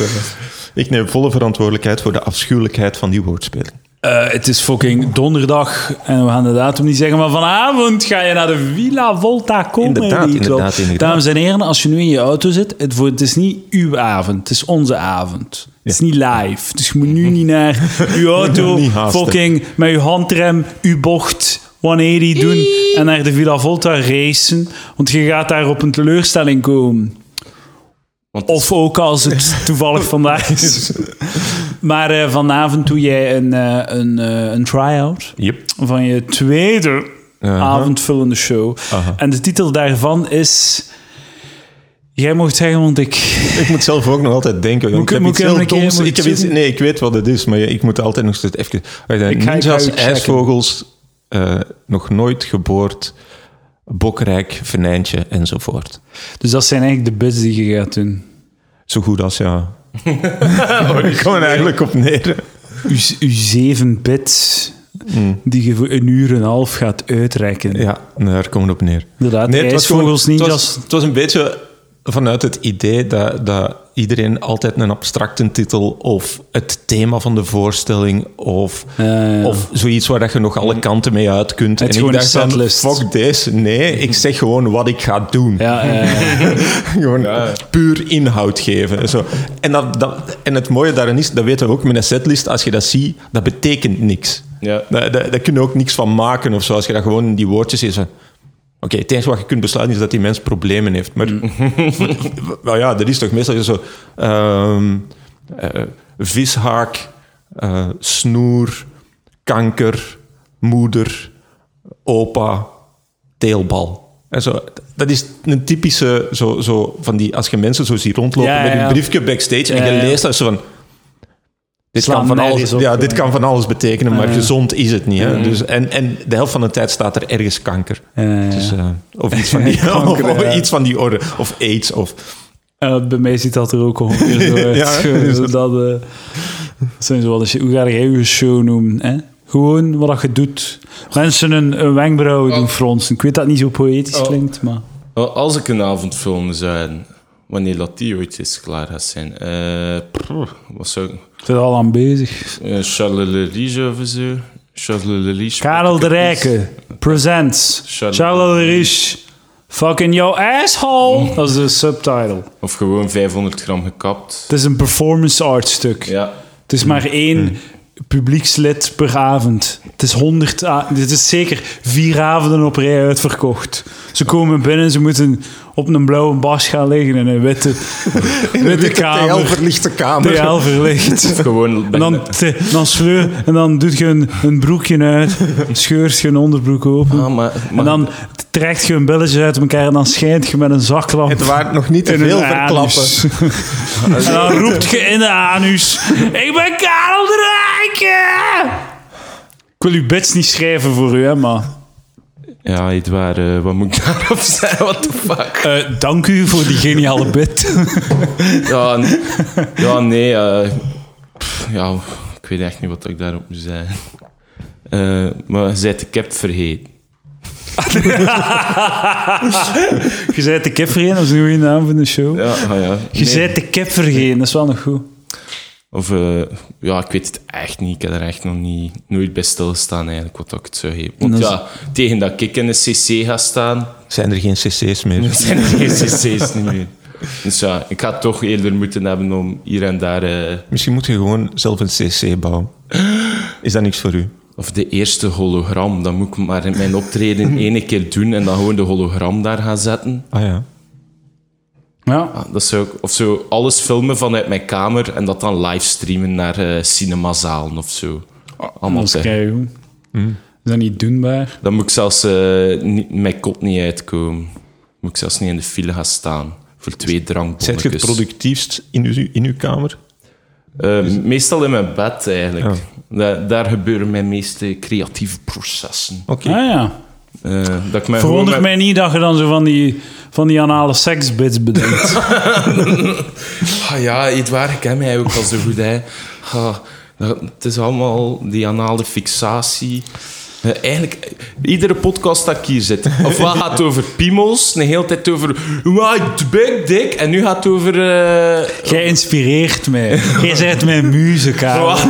ik neem volle verantwoordelijkheid voor de afschuwelijkheid van die woordspeling. Eh, het is fucking donderdag en we gaan de datum niet zeggen, maar vanavond ga je naar de Villa Volta Comedy Inderdaad, Club. inderdaad, inderdaad. Dames en heren, als je nu in je auto zit, het, voor, het is niet uw avond, het is onze avond. Het is niet live, dus je moet nu niet naar uw auto fucking met uw handrem, uw bocht 180 doen en naar de Villa Volta racen, want je gaat daar op een teleurstelling komen. Want Of ook als het toevallig vandaag is. Maar eh, vanavond doe jij een, eh, een, eh, een try-out Yep. van je tweede avondvullende show. En de titel daarvan is... Jij mocht zeggen, want ik... Ik moet zelf ook nog altijd denken. Moet ik- ik heb moet iets heel hem een keer- doms. Ik heb iets, nee, ik weet wat het is, maar ik moet altijd nog steeds even... Wacht, Ninjas, ijsvogels, eh, nog nooit geboord, bokrijk, venijntje enzovoort. Dus dat zijn eigenlijk de bits die je gaat doen. Zo goed als ja. Ik kom er eigenlijk op neer. Uw, uw zeven bits die je voor een uur en een half gaat uitrekken. Ja, daar komen we op neer. Inderdaad, Nee, het was, gewoon, ijsvogels, het, was, het was een beetje vanuit het idee dat, dat iedereen altijd een abstracte titel of het thema van de voorstelling of, Ja, ja. of zoiets waar dat je nog alle kanten mee uit kunt. Het en gewoon ik een dacht dan, setlist. fuck deze. Nee, ik zeg gewoon wat ik ga doen. Ja, ja, ja. Gewoon puur inhoud geven. Zo. En, dat, dat, en het mooie daarin is, dat weten we ook met een setlist, als je dat ziet, dat betekent niks. Ja. Daar, daar, daar kun je ook niks van maken of zo. Als je dat gewoon in die woordjes ziet. Oké, het enige wat je kunt besluiten is dat die mens problemen heeft. Maar wel ja, er is toch meestal zo... ehm, eh, vishaak, eh, snoer, kanker, moeder, opa, teelbal. En zo, dat is een typische, zo, zo van die, als je mensen zo ziet rondlopen Ja, met een ja. briefje backstage en je leest dat zo van... Dit kan, van alles, op, ja, dit ja. kan van alles betekenen, maar Ja. gezond is het niet. Hè? Dus, en, en de helft van de tijd staat er ergens kanker. Dus, eh, of iets van die, Kanker, of, ja. iets van die orde. Of aids. Of, Eh, bij mij ziet dat er ook ongeveer zo uit. Ja, Zo dat, eh, zijn zo wat, je- hoe ga jij je show noemen? Hè? Gewoon wat dat je doet. Mensen een, een wenkbrauw doen fronsen. Ik weet dat het niet zo poëtisch Oh. klinkt, maar... Wel, Als ik een avondfilm zou hebben, wanneer dat die ooit klaar gaat zijn. eh, wat zou ik... Er al aan bezig. Uh, Charles Lelige of zo. Charles Lelige. Karel de Rijke presents Charles- Charles. Fucking yo asshole. Dat is de subtitle. Of gewoon 500 gram gekapt. Het is een performance art stuk. Ja. Het is maar één publiekslid per avond. Het is honderd... a- Dit is zeker vier avonden op rij uitverkocht. Ze komen binnen, ze moeten op een blauwe bas gaan liggen in een witte, witte kamer. verlichte kamer. TL verlicht. Gewoon... En dan, te- dan sleur, en dan doet je een, een broekje uit, scheurt je een onderbroek open. Ah, maar, En dan trekt je een billetje uit elkaar en dan schijnt je met een zaklamp Het waard nog niet te in een veel verklappen. en dan roept je in de anus: Ik ben Karel de Rijke! Ik wil uw bits niet schrijven voor u, hè, maar. Ja, Edouard, eh, wat moet ik daarop zeggen? What the fuck? eh, dank u voor die geniale bit. Ja, ja nee. eh, pff, ja, ik weet echt niet wat ik daarop moet zeggen. Maar je bent de cap vergeten. je zei de kip vergeten, dat is een goede naam van de show. Ja, ah ja. Je Nee. zei de kip vergeten, dat is wel nog goed. Of, eh, ja, ik weet het echt niet. Ik heb er echt nog niet, nooit bij stilgestaan, eigenlijk, wat ik het zou geven. Want is- ja, tegen dat ik in de CC ga staan, Zijn er geen cc's meer? zijn er geen CC's niet meer. Dus ja, ik ga het toch eerder moeten hebben om hier en daar... eh, Misschien moet je gewoon zelf een cc bouwen. Is dat niks voor u? of de eerste hologram, dan moet ik maar in mijn optreden ene keer doen en dan gewoon de hologram daar gaan zetten. Ah ja. Ja. Ah, dat zou ik, of zo alles filmen vanuit mijn kamer en dat dan livestreamen naar eh cinemazalen of zo. Allemaal Dat is keigoed. Is dat niet doenbaar? Dan moet ik zelfs eh, niet, mijn kot niet uitkomen. Moet ik zelfs niet in de file gaan staan. Voor twee Zijt je het productiefst in uw, in uw kamer? Eh, meestal in mijn bed, eigenlijk. Ja. Daar gebeuren mijn meeste creatieve processen. Oké. Ah ja. Eh, dat ik mij met- mij niet dat je dan zo van die, van die anale seksbits bedenkt. Ah ja, Edouard, ik ken mij ook al zo goed. Hè. Ah, dat- het is allemaal die anale fixatie. Eh, eigenlijk, iedere podcast dat ik hier zit, ofwel gaat het over piemels, de hele tijd over "Wow, big dick, en nu gaat het over... eh, Jij inspireert mij. Jij bent mijn muze. Wat?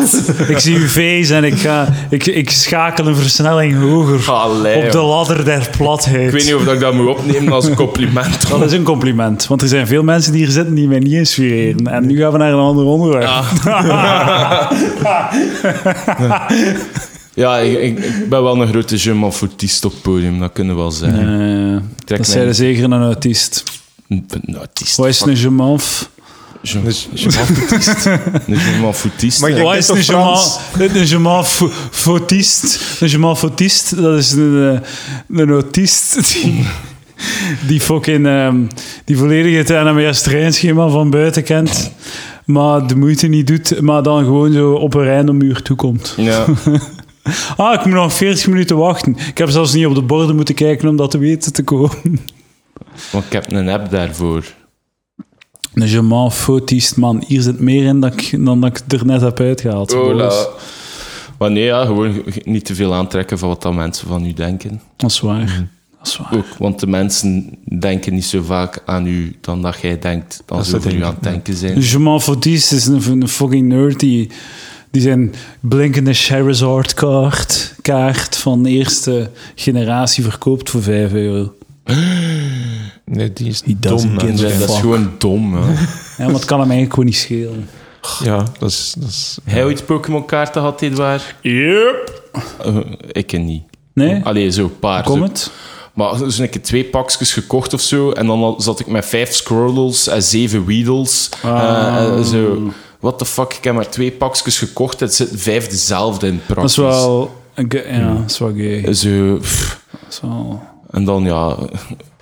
Ik zie uw face en ik, ga, ik, ik schakel een versnelling hoger Allee, op de ladder der platheid. Ik weet niet of ik dat moet opnemen als een compliment. Dat is een compliment, want er zijn veel mensen die hier zitten die mij niet inspireren. En nu gaan we naar een ander onderwerp. Ja, ik, ik, ik ben wel een grote je m'en foutiste op het podium, dat kunnen we wel zeggen. Eh, Trek dat mij- zijn zeker een autist. Een een autist. Wat is een je m'en Je je m'en je foutiste. Maar kent is een je m'en- Frans? een je m'en je dat is een, eh, een autist die, die fucking ehm, die volledig het NMS treinschema van buiten kent, maar de moeite niet doet, maar dan gewoon zo op een rijdenmuur toekomt. Ja. Ah, ik moet nog 40 minuten wachten. Ik heb zelfs niet op de borden moeten kijken om dat te weten te komen. Want ik heb een app daarvoor. Een je m'en man. Hier zit meer in dan ik, dan dat ik er net heb uitgehaald. Boys. Maar nee, ja, gewoon niet te veel aantrekken van wat dan mensen van u denken. Dat is waar. Mhm. Dat is waar. Ook, want de mensen denken niet zo vaak aan u dan dat jij denkt dan Dat ze over u aan het denken zijn. Je m'en is een, een fucking nerd die, die zijn blinkende Charizard kaart, kaart van de eerste generatie verkoopt voor 5 euro. Nee, die is doesn't dom. Ja, dat is gewoon dom. Hè. Ja, maar het kan hem eigenlijk gewoon niet schelen. Ja, dat is... Dat is Hij ooit Pokémon-kaarten had, dit waar? Yep. ik niet. Nee? Allee, zo paar. Kom het? Maar zo'n keer twee pakjes gekocht of zo. En dan zat ik met vijf Squirtles en zeven Weedles. Ah. Eh, zo. What the fuck, ik heb maar twee pakjes gekocht. Het zit vijf dezelfde in Dat is praktisch. wel... Ja, dat is wel gay. Zo, pff. Dat is wel... En dan ja,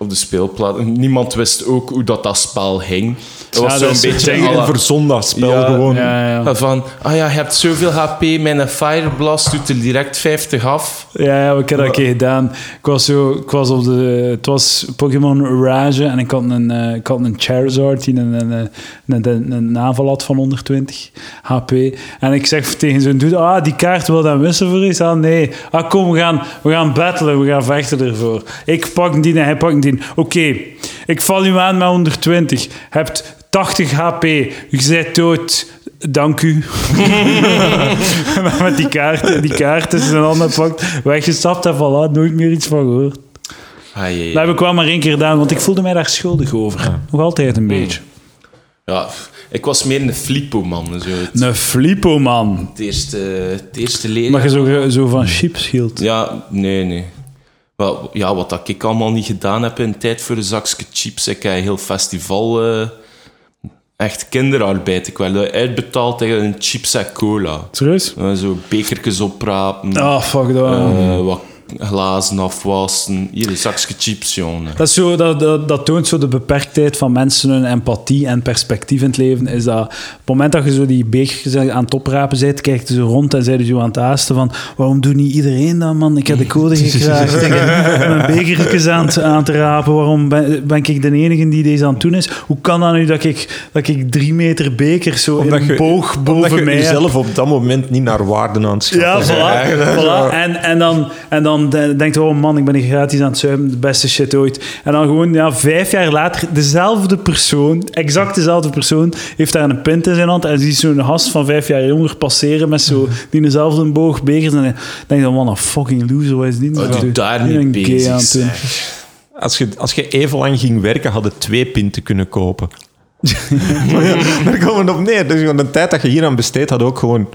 op de speelplaat. Niemand wist ook hoe dat, dat spel ging. Het Ja, was dat zo'n is beetje... Een verzondagspel Ja, gewoon. Ja, ja. Van, ah ja, je hebt zoveel HP, mijn Fire Blast doet er direct 50 af. Ja, ja, ik heb dat een keer gedaan. Ik was, zo, ik was op de... Het was Pokémon Rage en ik had een, eh, ik had een Charizard die een, een, een, een, een navel had van 120 HP. En ik zeg tegen zo'n dude, ah, die kaart wil dat missen voor iets? Ah, nee. Ah, kom, we gaan, we gaan battlen, we gaan vechten ervoor. Ik pak die en hij pakt die. Oké, ik val u aan met 120. Hebt 80 HP, je bent dood. Dank u. met die kaarten, die kaarten zijn handen pakt, weggestapt en voilà, nooit meer iets van gehoord. Ah, jee. Dat heb ik wel maar één keer gedaan, want ik voelde mij daar schuldig over. Nog altijd een beetje. Ja, ik was meer een flippo-man. Het, Een flippo, man. het eerste, het eerste leren. Maar je zo, zo van chips hield. Ja, nee, nee. Wel, ja, wat dat ik allemaal niet gedaan heb in tijd voor een zakje chips. Ik heb een heel festival... eh, echt kinderarbeid. Ik werd uitbetaald tegen een chips en cola. Serieus? Eh, zo bekertjes oprapen. Ah, fuck dat. eh, wat glazen afwassen. Hier, een zakje chips, jongen. Dat, is zo, dat, dat, dat toont zo de beperktheid van mensen hun empathie en perspectief in het leven. Is dat op het moment dat je zo die bekertjes aan het oprapen bent, kijkt je zo rond en zei je zo aan het haasten van waarom doet niet iedereen dat, man? Ik heb de code gekraakt. Ik heb mijn bekertjes aan, het- aan te rapen. Waarom ben, ben ik de enige die deze aan het doen is? Hoe kan dat nu dat ik, dat ik drie meter bekers zo in een boog omdat boven je mij jezelf op dat moment niet naar waarden aan het schatten Ja, voilà. voilà. En, en, dan, en dan dan de- denkt oh man, ik ben hier gratis aan het zuipen, de beste shit ooit. En dan gewoon, ja, vijf jaar later, dezelfde persoon, exact dezelfde persoon, heeft daar een pint in zijn hand en ziet zo'n gast van vijf jaar jonger passeren met zo, die dezelfde boog bekers. En dan denkt dan, man, een fucking loser, wat is die nou Oh, die doen? daar niet een gay bezig aan. Als je, als je even lang ging werken, hadden twee pinten kunnen kopen. maar ja, daar komen we op neer. Dus gewoon de tijd dat je hier aan besteedt, had ook gewoon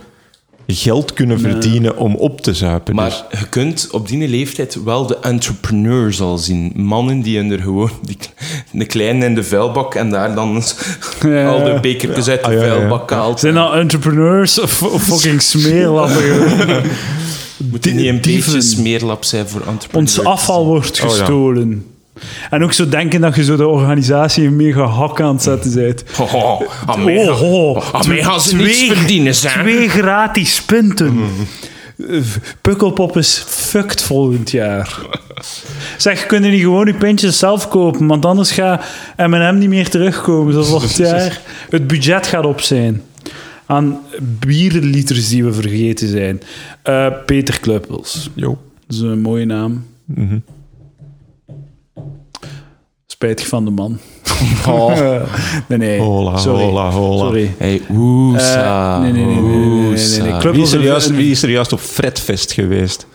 geld kunnen verdienen om op te zuipen. Dus- Maar je kunt op die leeftijd wel de entrepreneurs al zien. Mannen die in er gewoon die, de kleine in de vuilbak en daar dan Ja. al de bekertjes uit de Ah, ja, ja, ja. vuilbak haalt. Zijn dat entrepreneurs of of fucking smeerlappen? Moet die niet een dieven. beetje smeerlap zijn voor entrepreneurs? Ons afval wordt Oh, ja. gestolen. En ook zo denken dat je zo de organisatie een mega hak aan het zetten bent. Oh, oh, oh, niets verdienen, zijn. Twee gratis punten. Eh, Pukkelpop is fucked volgend jaar. Zeg, kunnen die gewoon die pintjes zelf kopen? Want anders gaat M&M niet meer terugkomen zoals volgend jaar. Het budget gaat op zijn. Aan bierliters die we vergeten zijn. Eh, Peter Kluppels. Jo. Dat is een mooie naam. Mhm. Spijtig van de man. Oh. Nee, nee. Hola, Sorry. hola, hola. Sorry. Hey, eh, nee, nee, nee. nee, wie, is er juist, op Fredfest geweest?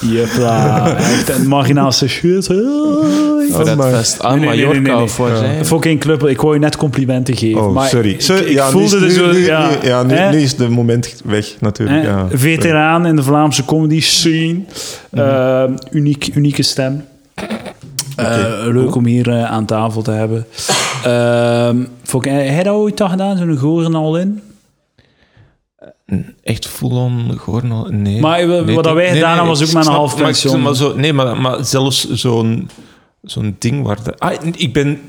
Jepla. Echt een marginaalse shit. Fredfest oh, aan ah, Mallorca voor Fucking club, ik wou je net complimenten geven. Oh, maar sorry. Ik, ja, voelde nu, dus... Ja, nu, is de moment weg natuurlijk. Ja, veteraan in de Vlaamse comedy scene. Mhm. Eh, unieke stem. Eh, leuk om hier eh, aan tafel te hebben. Ehm vond ik- heb jij dat ooit al gedaan? Zo'n goren al in? Echt full-on Gornal? Nee. Maar Nee, wat dat wij nee, gedaan nee, hebben was ook met een half maar pensioen. Maar zo, nee, maar, maar zelfs zo'n zo'n ding waar... De, ah, ik ben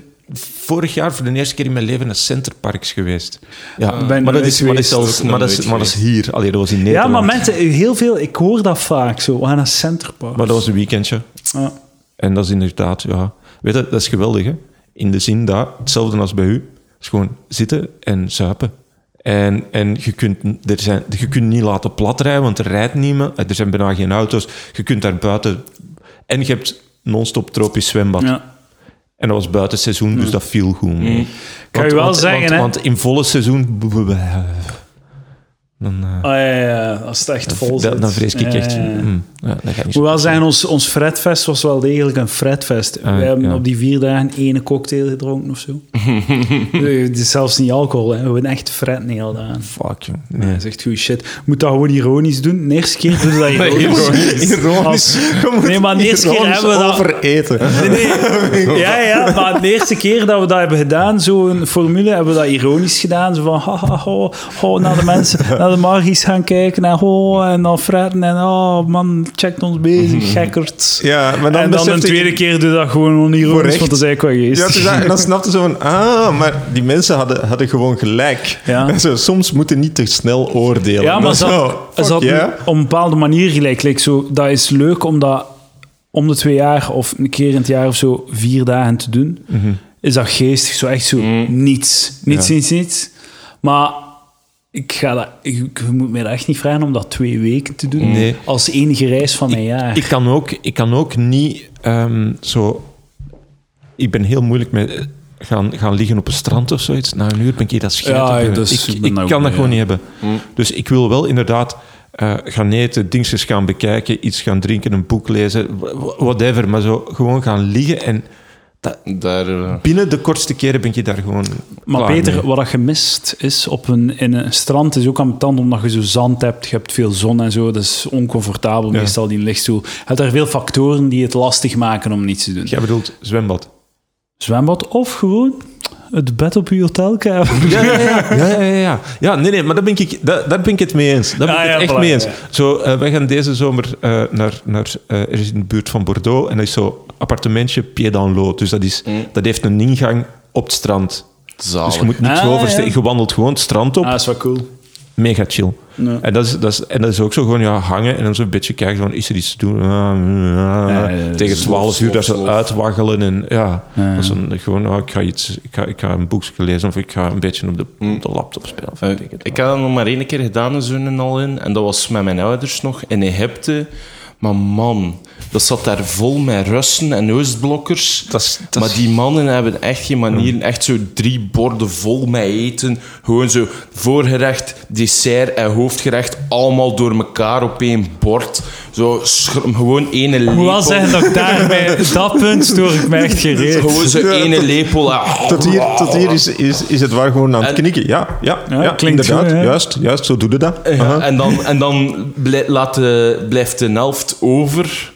vorig jaar voor de eerste keer in mijn leven naar Centerparks geweest. Ja, maar, dat is, maar, dat is zelfs, maar, dat is, maar dat is hier. Allee, dat was in Ja, Nederland. maar mensen, heel veel... Ik hoor dat vaak zo. We gaan naar Centerpark. Maar dat was een weekendje. Ja. En dat is inderdaad, ja... Weet je, dat is geweldig, hè? In de zin dat, hetzelfde als bij u, is gewoon zitten en zuipen. En, en je, kunt, er zijn, je kunt niet laten platrijden, want er rijdt niemand. Er zijn bijna geen auto's. Je kunt daar buiten... En je hebt non-stop tropisch zwembad. Ja. En dat was buiten seizoen, dus dat viel goed. mee. Kan je wel zeggen, want, hè? Want in volle seizoen... Dan, eh, Ah, ja, ja, als het echt vol zit. dan, dan vrees ik echt... mm, dat gaat niet Ik zo moet wel zeggen, ons, ons Fredfest was wel degelijk een Fredfest. Ah, we hebben op die vier dagen ene cocktail gedronken of zo. Nee, Het is zelfs niet alcohol, hè. we hebben echt niet al gedaan. Fuck, joh. Nee, Nee. dat is echt goede shit. Moet dat gewoon ironisch doen. De eerste keer doen we dat ironisch. Ironisch. Als- Nee, maar de eerste keer hebben we dat... over eten. Nee, nee. Ja, ja, maar de eerste keer dat we dat hebben gedaan, zo'n formule, hebben we dat ironisch gedaan. Zo van, ha, ha, ho, ho, naar de mensen, naar de Margie's gaan kijken, en ho, en dan fretten, en oh, man, checkt ons bezig, gekkerd. Ja, maar dan en dan een ik- tweede keer doe dat gewoon onironisch, want dat is eigenlijk wel Ja, is dat- en dan snapte ze van, ah, maar die mensen hadden, hadden gewoon gelijk. Ja. Zo, soms moeten niet te snel oordelen. Ja, maar ze is had, zo, ze fuck had yeah. op een bepaalde manier gelijk. Like zo, dat is leuk om dat om de twee jaar of een keer in het jaar of zo vier dagen te doen. Mhm. Is dat geestig? Zo echt zo niets. Niets, Ja. niets, niets. Maar ik ga dat, ik, je moet mij dat echt niet vragen om dat twee weken te doen. Nee. Als enige reis van mijn jaar. Ik kan ook, ik kan ook niet ehm, zo... Ik ben heel moeilijk met eh, gaan, gaan liggen op een strand of zoiets. Na een uur ben ik dat schijt. Ja, op, dus ik ik ik kan dat gewoon niet hebben. Dus ik wil wel inderdaad eh, gaan eten, dingetjes gaan bekijken, iets gaan drinken, een boek lezen, wh- whatever. Maar zo gewoon gaan liggen en Daar, eh, binnen de kortste keren ben je daar gewoon Maar Peter, mee. wat dat gemist is op een, in een strand is ook aan tand omdat je zo zand hebt, je hebt veel zon en zo, dat is oncomfortabel Ja. meestal die lichtstoel. Je hebt er veel factoren die het lastig maken om niets te doen. Jij bedoelt zwembad. Zwembad of gewoon het bed op je hotelkamer. Ja, ja, ja. ja, ja, ja, ja. Ja, nee, nee, maar daar ben ik, daar, daar ben ik het mee eens. Daar ben Ah, ik het ja, echt mee eens. ja. Zo, eh, wij gaan deze zomer eh, naar, naar eh, er is in de buurt van Bordeaux en dat is zo appartementje Pied dans l'eau. Dus dat, is, dat heeft een ingang op het strand. zalig. Dus je moet niks Ah, oversteken. ja. Je wandelt gewoon het strand op. Ah, dat is wel cool. Mega chill. Ja. En, dat is, dat is, en dat is ook zo gewoon ja, hangen en dan zo'n beetje kijken, van, is er iets te doen? Ah, ah, Ja, ja, ja, tegen 12 uur dat ze uitwaggelen. En, ja, Ja. Dat is een, gewoon, ah, ik, ga iets, ik, ga, ik ga een boekje lezen of ik ga een beetje op de, op de laptop spelen. of Eh, ik ik heb dat nog maar één keer gedaan, zo'n al in. En dat was met mijn ouders nog in Egypte. Maar man, dat zat daar vol met Russen en Oostblokkers. Dat is- dat maar die mannen hebben echt geen manieren. Echt zo drie borden vol met eten. Gewoon zo voorgerecht, dessert en hoofdgerecht. Allemaal door elkaar op één bord. Zo gewoon ene lepel. moet wel zeggen dat ik daarbij, dat punt stoor ik me echt gereed. Gewoon zo ene lepel. Tot hier, tot hier is, is, is het waar gewoon aan het En- knikken. Ja, ja, Ja, ja, klinkt inderdaad. juist, juist, zo doe je dat. En dan, en dan laat de, blijft de helft over.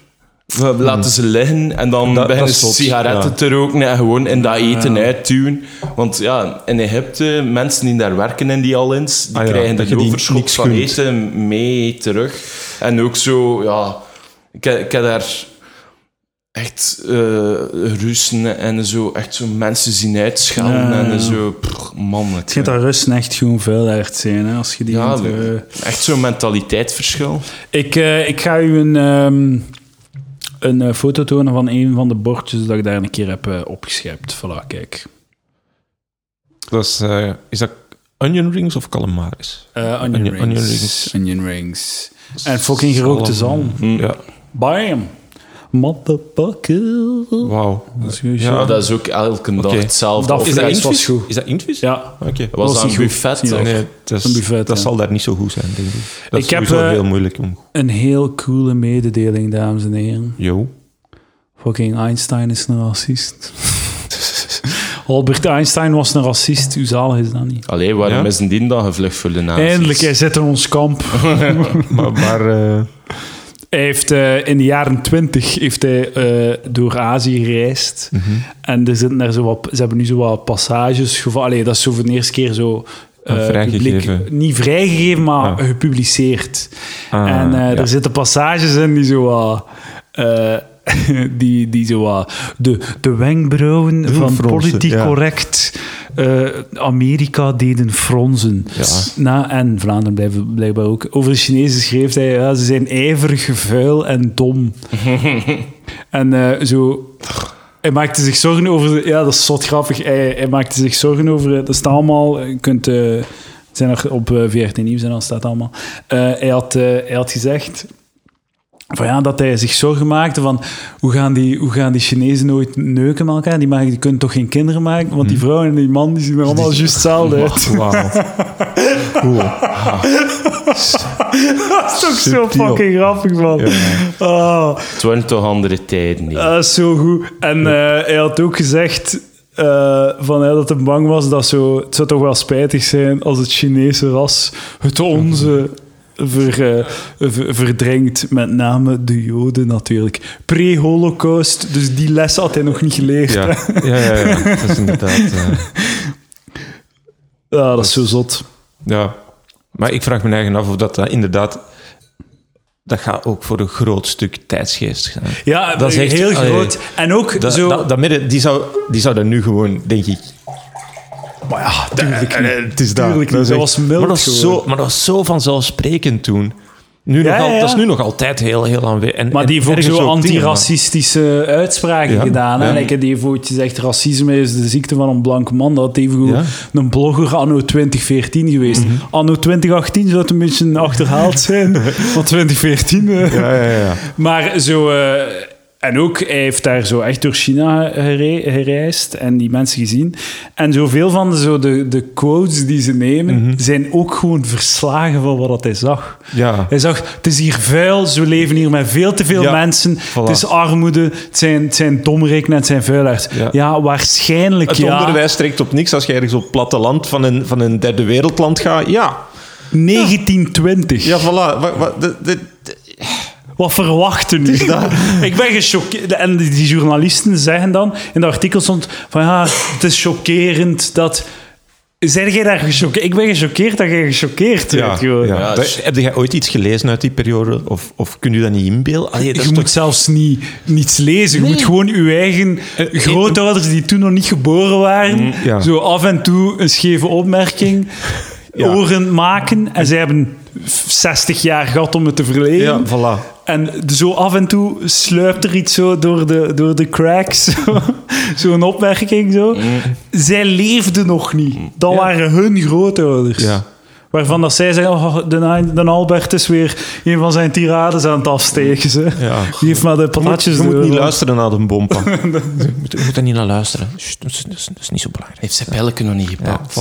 We laten ze liggen en dan Dat- dat beginnen ze sigaretten ja. te roken en gewoon in dat eten uitduwen. Want ja, in Egypte, mensen die daar werken in die al-ins, die Ah ja, krijgen dat die overschot niks van eten mee terug. En ook zo, ja... Ik, heb- ik heb daar echt eh Russen en zo, echt zo mensen zien uitschelden Ja, ja, en ja. zo... Man, Het gaat daar Russen echt gewoon veel uit zijn, hè, als je die... Ja, eh, echt zo'n mentaliteitsverschil. Ik, eh, ik ga u een, ehm, een eh, foto tonen van een van de bordjes dat ik daar een keer heb eh, opgeschept. Voilà, kijk. Dat is, eh, is dat onion rings of calamaris? Onion, Onion- rings. onion rings. Onion rings. En fucking gerookte zalm. Ja, Bam! Motherfucker. wauw. Dat is Ja, dat is ook elke dag hetzelfde. Dat Is dat Vlees was goed. Is dat invis? Ja. Oké. Was was een niet goed. buffet. Ja. toch? Nee, dat, is- Een buffet, dat ja. zal daar niet zo goed zijn, denk ik. Dat Ik is heb, eh, heel moeilijk om... Een heel coole mededeling, dames en heren. Yo. Fucking Einstein is een racist. Albert Einstein was een racist. Hoe zalig is dat niet? Allee, waarom Ja? is een die dan gevlucht voor de nazi's? Eindelijk, hij zit in ons kamp. maar maar eh, Hij heeft eh, in de jaren twintig heeft hij eh, door Azië gereisd. Mhm. En er zitten er zo wat, ze hebben nu zo wat passages gevallen. Allee, dat is zo voor de eerste keer zo. eh, Ah, vrijgegeven. publiek- niet vrijgegeven, maar Ah. gepubliceerd. ah, en eh, ja. er zitten passages in die zo wat. eh, die, die zo wat de, de wenkbrauwen van politiek correct eh, Amerika deden fronsen. Ja. Na, en Vlaanderen blijven, blijkbaar ook. Over de Chinezen schreef hij, ja, ze zijn ijverig, vuil en dom. en eh, zo... Hij maakte zich zorgen over... Ja, dat is zot grappig. Hij, hij maakte zich zorgen over... Dat staat allemaal... Je kunt... eh, het zijn nog op eh, VRT Nieuws en dan staat allemaal. Eh, hij, had, eh, hij had gezegd... Van ja, dat hij zich zorgen maakte van hoe gaan die, hoe gaan die Chinezen nooit neuken met elkaar? Die, maken, die kunnen toch geen kinderen maken? Want die vrouw en die man die zien er allemaal juist hetzelfde uit. Cool. Dat is toch zo fucking grappig, man. Ah, Het waren toch andere tijden, niet? dat is zo goed. En eh, hij had ook gezegd eh, van, ja, dat hij bang was dat zo... Het zou toch wel spijtig zijn als het Chinese ras het onze ver, eh, ver- verdringt. Met name de Joden natuurlijk. Pre-Holocaust, dus die les had hij nog niet geleerd. Ja. Ja, ja, ja. Dat is inderdaad... eh, Ja, dat is zo zot. ja. Maar ik vraag me eigen af of dat, dat inderdaad... Dat gaat ook voor een groot stuk tijdsgeest gaan. Ja, Dat is echt- heel allee, groot. En ook Dat, zo... dat, dat midden, die, zou, die zou dat nu gewoon, denk ik... maar ja, tuurlijk Eh, niet. Het is dat. Tuurlijk dat was maar dat, gewoon. zo, maar dat was zo vanzelfsprekend toen. Nu Ja, nog al, ja, ja. Dat is nu nog altijd heel, heel aanwezig. Maar en die heeft ook zo maar- antiracistische uitspraken Ja, gedaan. Hè? Like, die heeft ooit gezegd, racisme is de ziekte van een blanke man. Dat heeft gewoon een blogger anno 2014 geweest. Mhm. Anno 2018 zou het een beetje achterhaald zijn. van 2014. eh. Ja, ja, ja. Maar zo... eh, en ook, hij heeft daar zo echt door China gere- gereisd en die mensen gezien. En zoveel van de, zo de, de quotes die ze nemen, Mhm. zijn ook gewoon verslagen van wat hij zag. ja. Hij zag, het is hier vuil, ze leven hier met veel te veel Ja, mensen. voilà. Het is armoede, het zijn, het zijn domreken en het zijn vuilaars. Ja, Ja. waarschijnlijk Het ja. onderwijs trekt op niks als je ergens op het platteland van een, van een derde wereldland gaat. Ja, 1920. ja voilà. Wat, wat, de, de, de- Wat verwachten nu? Ik ben gechoqueerd. En die journalisten zeggen dan, in de artikel stond van ja, het is chockerend dat... Zijn jij daar gechoqueerd? Ik ben gechoqueerd dat jij gechoqueerd ja, bent. gewoon. ja. Sh- Heb jij ooit iets gelezen uit die periode? Of, of kun je dat niet inbeelden? Allee, dat Je moet toch- zelfs niet, niets lezen. Je moet gewoon je eigen grootouders die toen nog niet geboren waren, Mm, ja. zo af en toe een scheve opmerking, Ja. oren maken. En zij hebben 60 jaar gehad om het te verleden. Ja, voilà. En zo af en toe sluipt er iets zo door de, door de cracks. zo- Zo'n opmerking zo. Zij leefden nog niet. Dat Ja. waren hun grootouders. Ja. Waarvan dat zij zeggen, oh, de, de Albert is weer een van zijn tirades aan het afsteken. Ze. Ja. Die heeft maar de Je moet, patatjes je moet niet luisteren naar de bompa. je, moet, je moet er niet naar luisteren. Sst, Dat is, dat niet zo belangrijk. Heeft zijn pijlke nog niet Ja, gepakt. voilà.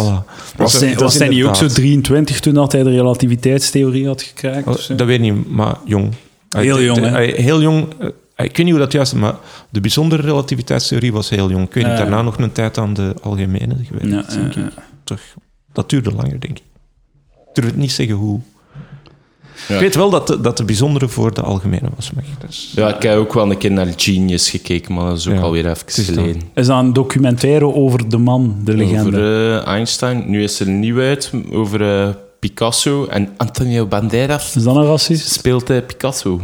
Was was hij niet ook zo inderdaad- 23 toen dat hij de relativiteitstheorie had gekraakt? of zo? Oh, Dat weet ik niet, maar jong. Heel jong, hè? Heel jong. eh, Ik weet niet hoe dat juist is, maar de bijzondere relativiteitstheorie was heel jong. Ik weet niet, daarna nog een tijd aan de algemene geweest. Ja, denk ja, ik. Toch, dat duurde langer, denk ik. Ik durf het niet zeggen hoe. Ja. Ik weet wel dat de, dat de bijzondere voor de algemene was. Is, Ja, ik heb ook wel een keer naar Genius gekeken, maar dat is ook Ja, alweer is even dan- geleden. Is dat een documentaire over de man, de legende? Over eh, Einstein. Nu is er een nieuw uit over eh, Picasso. En Antonio Banderas Is dat een racist? speelt eh, Picasso.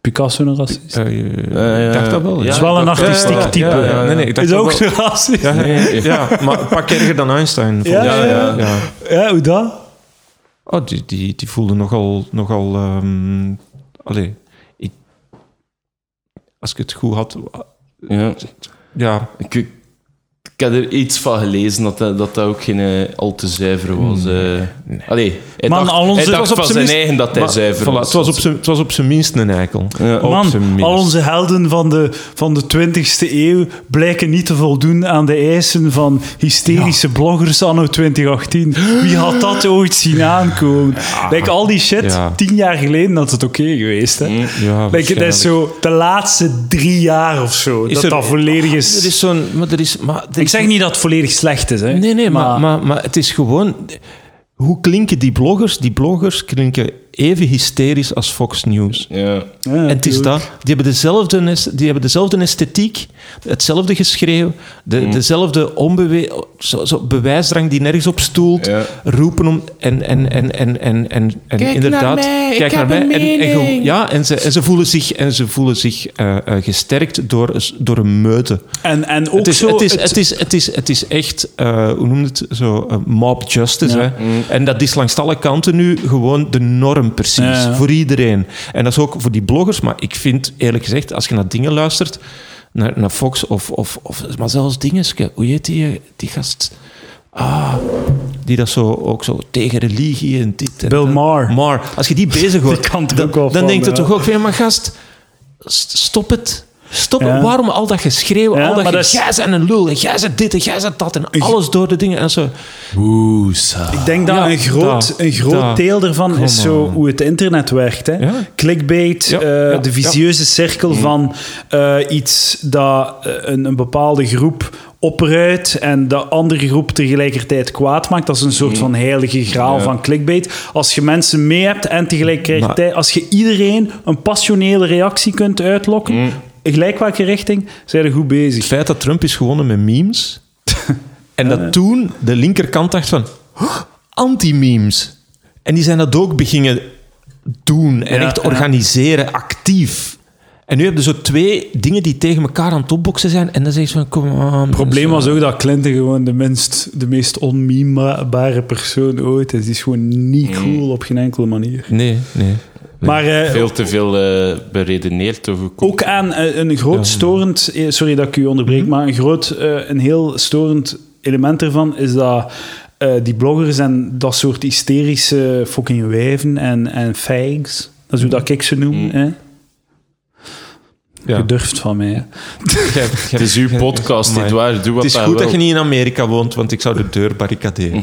Picasso een racist? Ik dacht dat wel. ja, is wel een artistiek type. ja, ja. Nee, nee, ik dacht is dat ook wel. een racist? Ja, Nee. ja, maar een pak erger dan Einstein. Ja, ja. ja. Ja, hoe dat? Oh, die, die, die voelde nogal... nogal ehm allee, ik, als ik het goed had... Ja. Ja, Ik, ik heb er iets van gelezen dat dat, dat, dat ook geen eh, al te zuiver was. eh. Allee, hij Man, dacht, al onze- hij dacht Het was op van zijn minst- eigen dat hij maar, zuiver voilà, was. het, was op zijn, het was op zijn minst een eikel. Ja. Man, al onze helden van de, van de 20e eeuw blijken niet te voldoen aan de eisen van hysterische bloggers anno 2018. Wie had dat ooit zien aankomen? Like, al die shit, Ja. tien jaar geleden had het oké geweest. Hè? Mm. Ja, Like, dat is zo de laatste drie jaar of zo. Is dat er- dat volledig Er is... is zo'n... Maar er is... Maar er Ik zeg niet dat het volledig slecht is. Hè? Nee, nee, maar, maar, maar het is gewoon... Hoe klinken die bloggers? Die bloggers klinken even hysterisch als Fox News. Ja. Ja, En het is dat. Die hebben dezelfde, die hebben dezelfde esthetiek, hetzelfde geschreeuw, de, dezelfde onbewe zo, zo bewijsdrang die nergens op stoelt, Ja. roepen om en, en, en, en, en, en, en Kijk inderdaad, naar mij, ik kijk heb naar een mij. En, en, ge- ja, en ze, en ze voelen zich, en ze voelen zich eh, eh, gesterkt door, door een meute. En, en ook Het is, zo... het, is, het- het, is, het, is, het is echt, eh, hoe noem je het, zo, mob justice. Ja. Hè? En dat is langs alle kanten nu gewoon de norm precies, Ja, voor iedereen. En dat is ook voor die bloggers, maar ik vind eerlijk gezegd, als je naar dingen luistert, naar, naar Fox of, of, of maar zelfs dingeske, hoe heet die, die gast? Ah, die dat zo ook zo tegen religie en dit en Bill. Maher. Maar als je die bezig hoort, Die dan, dan denkt het toch ook weer, maar gast, st- stop het. Stop Ja. Waarom al dat geschreeuw, Ja, al dat ge- dat is- jij bent een lul, en jij bent dit en jij bent dat en alles door de dingen en zo. Woesa. Ik denk dat Ja, een groot, een groot deel ervan Come is zo on. hoe het internet werkt. Hè? Ja. Clickbait, Ja, eh, ja, de vicieuze cirkel van eh, iets dat eh, een, een bepaalde groep opruit en de andere groep tegelijkertijd kwaad maakt. Dat is een soort van heilige graal Ja. van clickbait. Als je mensen mee hebt en tegelijkertijd, als je iedereen een passionele reactie kunt uitlokken, gelijk welke richting, zijn er goed bezig. Het feit dat Trump is gewonnen met memes en dat toen de linkerkant dacht van "Huh, anti-memes. En die zijn dat ook beginnen doen en Ja, echt ja. organiseren, actief. En nu heb je zo twee dingen die tegen elkaar aan het opboksen zijn en dan zeg je van, kom. Het probleem was ook dat Clinton gewoon de, minst, de meest onmimebare persoon ooit is. Die is gewoon niet cool op geen enkele manier. Nee, nee. Maar eh, Veel te veel eh, beredeneerd over ook aan eh, een groot storend... Sorry dat ik u onderbreek, maar een groot, eh, een heel storend element ervan is dat eh, die bloggers en dat soort hysterische fucking wijven en, en fags, dat is hoe dat ik ze noem, hè? Ja. gedurfd van mij. Het is uw podcast, dit waar. Doe wat Het is goed dat je niet in Amerika woont, want ik zou de deur barricaderen.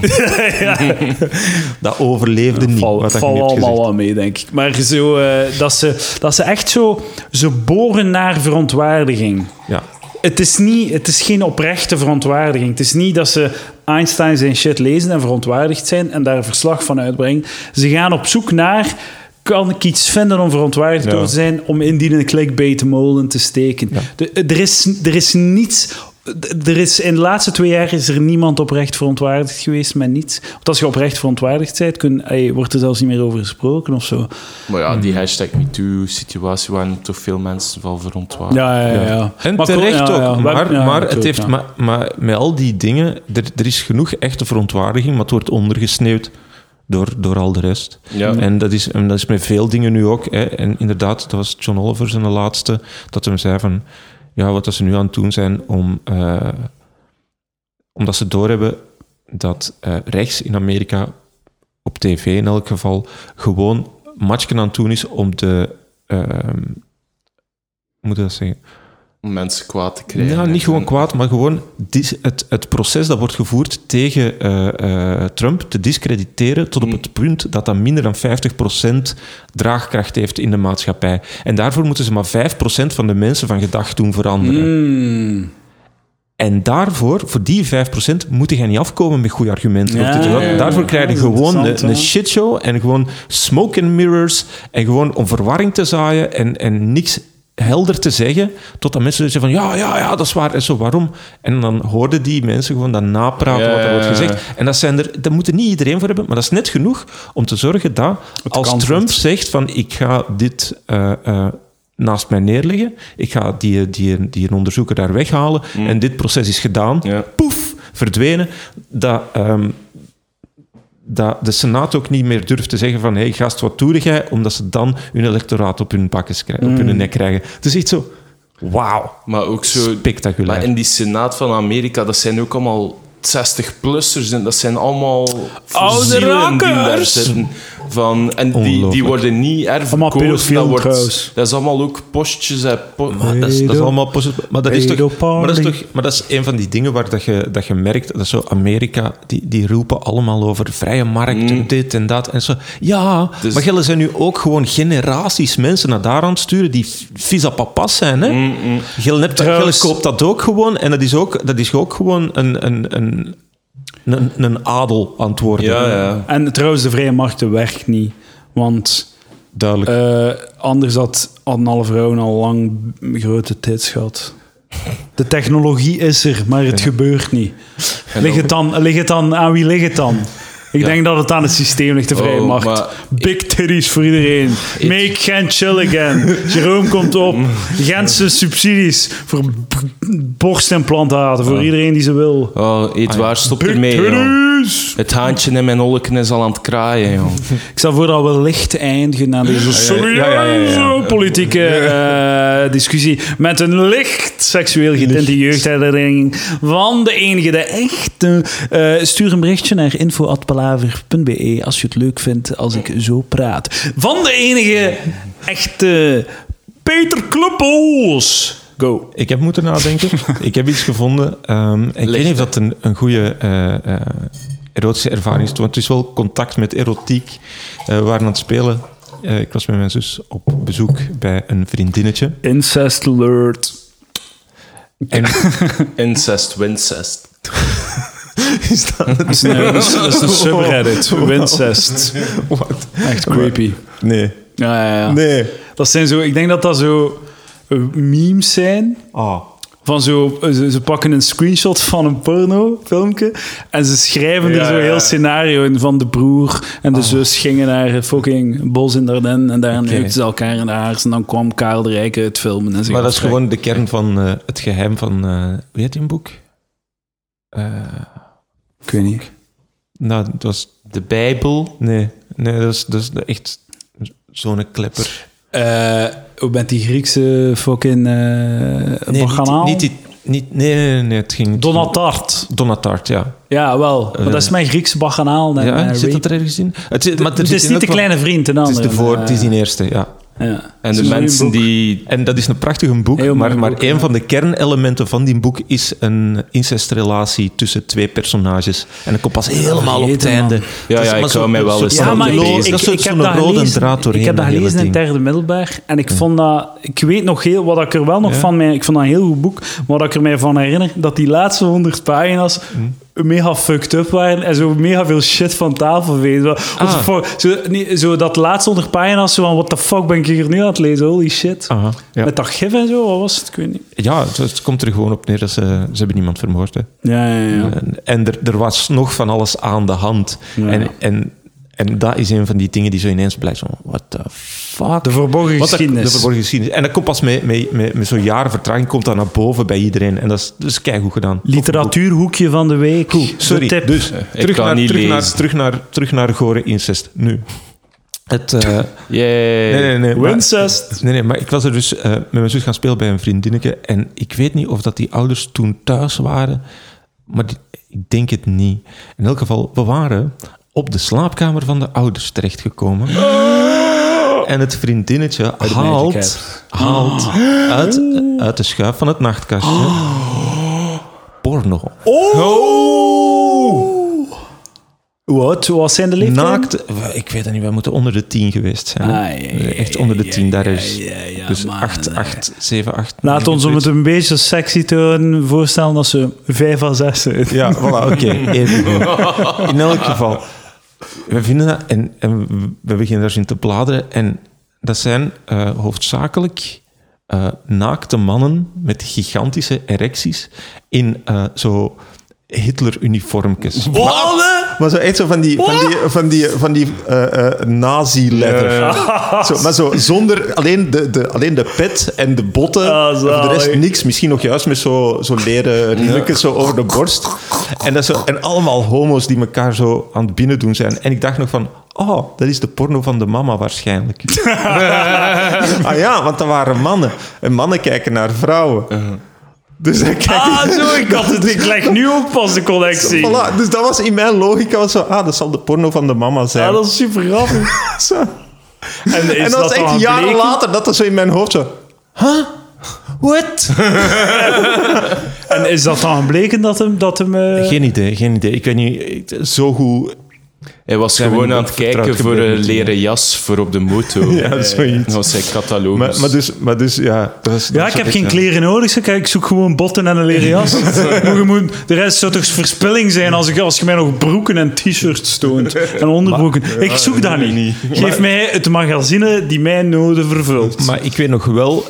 Dat overleefde niet. Val, wat val allemaal wel mee, denk ik. Maar zo, eh, dat, ze, dat ze echt zo... Ze boren naar verontwaardiging. Ja. Het is, niet, het is geen oprechte verontwaardiging. Het is niet dat ze Einstein zijn shit lezen en verontwaardigd zijn en daar een verslag van uitbrengen. Ze gaan op zoek naar... Kan ik iets vinden om verontwaardigd Ja. door te zijn om in die clickbait molen te steken? De- er, is, er is niets... Er is, in de laatste twee jaar is er niemand oprecht verontwaardigd geweest met niets. Want als je oprecht verontwaardigd bent, kun, ey, wordt er zelfs niet meer over gesproken of zo. Maar ja, die hashtag MeToo-situatie waren toch veel mensen wel verontwaardigd. Ja, ja, ja. ja. En Maar terecht ook. maar het heeft, maar, maar met al die dingen, er, er is genoeg echte verontwaardiging, maar het wordt ondergesneeuwd door, door al de rest. Ja. En, dat is, en dat is met veel dingen nu ook. Hè. En inderdaad, dat was John Oliver zijn laatste, dat hem zei van, ja, wat ze nu aan het doen zijn om... eh, omdat ze doorhebben dat eh, rechts in Amerika op tv in elk geval, gewoon matchken aan het doen is om de... ehm, hoe moet ik dat zeggen? Om mensen kwaad te krijgen. Ja, niet gewoon kwaad, maar gewoon dis- het, het proces dat wordt gevoerd tegen eh, eh, Trump te discrediteren tot op het punt dat dat minder dan 50% draagkracht heeft in de maatschappij. En daarvoor moeten ze maar 5% van de mensen van gedacht doen veranderen. Hmm. En daarvoor, voor die 5%, moet je niet afkomen met goede argumenten. Ja, Of dit of dat. ja, ja. Daarvoor krijg je gewoon een, een shitshow en gewoon smoke and mirrors en gewoon om verwarring te zaaien en, en niks helder te zeggen, totdat mensen zeggen van ja, ja, ja, dat is waar. En zo, waarom? En dan hoorden die mensen gewoon dat napraten wat er wordt gezegd. En dat zijn er, dat moet er niet iedereen voor hebben, maar dat is net genoeg om te zorgen dat als Trump wordt. zegt van ik ga dit eh, eh, naast mij neerleggen, ik ga die, die, die onderzoeker daar weghalen en dit proces is gedaan, Ja. poef, verdwenen, dat, ehm, dat de Senaat ook niet meer durft te zeggen van hé hey, gast, wat doe jij? Omdat ze dan hun electoraat op hun, bakkes krijgen, op hun nek krijgen. Het is echt zo, wauw, Maar ook zo... spectaculair. Maar in die Senaat van Amerika, dat zijn ook allemaal 60-plussers. En dat zijn allemaal Oude fossielen die daar rakkers. zitten. Van, en die, die worden niet pedofiel Dat, wordt, dat is allemaal ook postjes. Hè, po- Maar dat, is, dat is allemaal positief. Maar dat is toch. Maar dat is, toch, maar dat is een van die dingen waar dat je, dat je merkt. Dat zo Amerika, die, die roepen allemaal over vrije markt en dit en dat. En zo. Ja, Dus- maar jullie zijn nu ook gewoon generaties mensen naar daar aan het sturen die visa papas zijn. Hè? Hebt- Trouwens- jullie koopt dat ook gewoon. En dat is ook, dat is ook gewoon een, een, een, een, een adel aan het worden. Ja, ja. En trouwens, de vrije markt werkt niet. Want Duidelijk. eh, anders had, hadden alle vrouwen al lang grote tits gehad. De technologie is er, maar het gebeurt niet. Ligt het, dan, ligt het dan, aan wie ligt het dan? Ik Ja. denk dat het aan het systeem ligt, de vrije Oh, markt. maar- Big titties voor iedereen. Make Gent chill again. Jerome komt op. Gentse subsidies voor b- borstimplantaten. Voor iedereen die ze wil. Oh, eet waar, stop Big ermee! Het haantje in mijn olken is al aan het kraaien, joh. Ik stel voor dat we licht eindigen aan deze serieuze politieke eh, discussie met een licht seksueel getinte jeugdherinnering van de enige, de echte. Eh, stuur een berichtje naar info.palaver.be als je het leuk vindt als ik zo praat. Van de enige, echte Peter Kluppels. Go. Ik heb moeten nadenken. ik heb iets gevonden. Ehm, ik weet niet of dat een, een goede eh, eh, erotische ervaring is. Want het is wel contact met erotiek. Eh, we waren aan het spelen. Eh, ik was met mijn zus op bezoek bij een vriendinnetje. Incest alert. En Incest, wincest. is dat is een, dat is- dat is een subreddit. Wincest. Wat? Echt creepy. Nee. Ja, ja, ja. Nee. Dat zijn zo, ik denk dat dat zo eh, memes zijn. Ah. Van zo, eh, ze, ze pakken een screenshot van een pornofilmpje en ze schrijven er zo ja. heel scenario in van de broer en de zus gingen naar het fucking bos in Dardenne en daar neukten ze elkaar in de haars en dan kwam Karel de Rijke het filmen. En ze Maar dat is gewoon de kern van eh, het geheim van... eh hoe heet die een boek? Eh, Ik weet niet. nou, dat was... De Bijbel. Nee, nee dat, is, dat is echt zo'n klepper. Eh, hoe bent die Griekse fucking uh, Nee, baganaal? niet, niet, die- niet, nee, nee, nee, het ging... Donatart. Donatart, ja. Ja, wel. Dat is mijn Griekse baganaal. Ja, eh, zit dat er ergens in? Het, maar er het is niet de kleine vriend, een Het is de voor, eh, het is die eerste, ja. Ja. En de mensen die... En dat is een prachtig boek, Heel maar, maar boek, een ja. van de kernelementen van die boek is een incestrelatie tussen twee personages. En dat komt pas helemaal op het einde. Ja, ja, ik zo- hou mij wel eens Ja, maar ik, ik, dat ik, is zo'n- ik heb dat gelezen, draad doorheen ik heb dat gelezen in het derde middelbaar. En ik vond dat... Ik weet nog heel... Wat ik er wel nog van... Mij, ik vond dat een heel goed boek. Maar wat ik er mij van herinner... Dat die laatste honderd pagina's... mega fucked up waren. En zo mega veel shit van tafel weten. The Ah. Zo, zo dat laatste honderd pagina's... Zo van... What the fuck ben ik hier nu aan het lezen? Holy shit. Aha, ja. Met dat gif en zo. Wat was het? Ik weet niet. ja, het, het komt er gewoon op neer dat ze, ze hebben niemand vermoord. Hè. Ja, ja, ja. En, en er, er was nog van alles aan de hand. Ja. En, en, en dat is een van die dingen die zo ineens blijft zo... What the fuck? De verborgen Wat dat- geschiedenis. De verborgen geschiedenis. En dat komt pas met, met, met, met zo'n jaren vertraging komt dat naar boven bij iedereen. En dat is, dat is keigoed gedaan. Literatuurhoekje van de week. Sorry, De tip. dus ik terug, kan naar, terug, naar, terug, naar, terug naar gore incest. Nu. Het, eh, Yay. nee, nee, nee. maar-. Nee, nee, maar ik was er dus eh, met mijn zus gaan spelen bij een vriendinnetje. En ik weet niet of dat die ouders toen thuis waren. Maar die- ik denk het niet. In elk geval, we waren op de slaapkamer van de ouders terechtgekomen. En het vriendinnetje haalt, haalt uit, uit de schuif van het nachtkastje porno. Hoe oud wat zijn de leeftijden? Naakt, ik weet het niet, wij moeten onder de tien geweest zijn. Ah, ja, ja, Echt onder de ja, tien, daar ja, is. ja, ja, dus man, 8, eh. 8, 7, 8. Laat ons om het een beetje sexy te houden voorstellen dat ze 5 à 6 zijn. Ja, voilà, oké. In elk geval, we vinden dat en, en we beginnen daarin te bladeren. En dat zijn eh, hoofdzakelijk eh, naakte mannen met gigantische erecties in eh, zo Hitler-uniformkes. Maar, maar zo echt zo van die, van die, van die, van die eh, eh, nazi-letter. Zo, maar zo zonder alleen de, de, alleen de pet en de botten. Ah, en voor de rest niks. Misschien nog juist met zo, zo leren riemekjes zo over de borst. En, dat zo, en allemaal homo's die elkaar zo aan het binnen doen zijn. En ik dacht nog van... Oh, dat is de porno van de mama waarschijnlijk. ah ja, want dat waren mannen. En mannen kijken naar vrouwen. Dus dan kijk Ah, zo, ik had het. Ik leg nu ook pas de connectie. Voilà, dus dat was in mijn logica was zo, ah, dat zal de porno van de mama zijn. Ja, dat is super grappig. Zo. En, is En dat was echt jaren bleken? later dat dat zo in mijn hoofd zo... Huh? What? En is dat dan gebleken dat hem... Dat hem eh, Geen idee, geen idee. Ik weet niet, ik- zo goed... Hij was gewoon aan het kijken voor een leren jas voor op de moto. Ja, zoiets. Dat was zijn catalogus. Maar, maar, dus, maar dus, ja... Dat was, dat Ja, ik heb geen ja. kleren nodig. zeg. Ik zoek gewoon botten en een leren jas. maar je moet, de rest zou toch verspilling zijn als, ik, als je mij nog broeken en t-shirts toont. En onderbroeken. ik zoek dat niet. Geef mij het magazine die mijn noden vervult. Maar ik weet nog wel,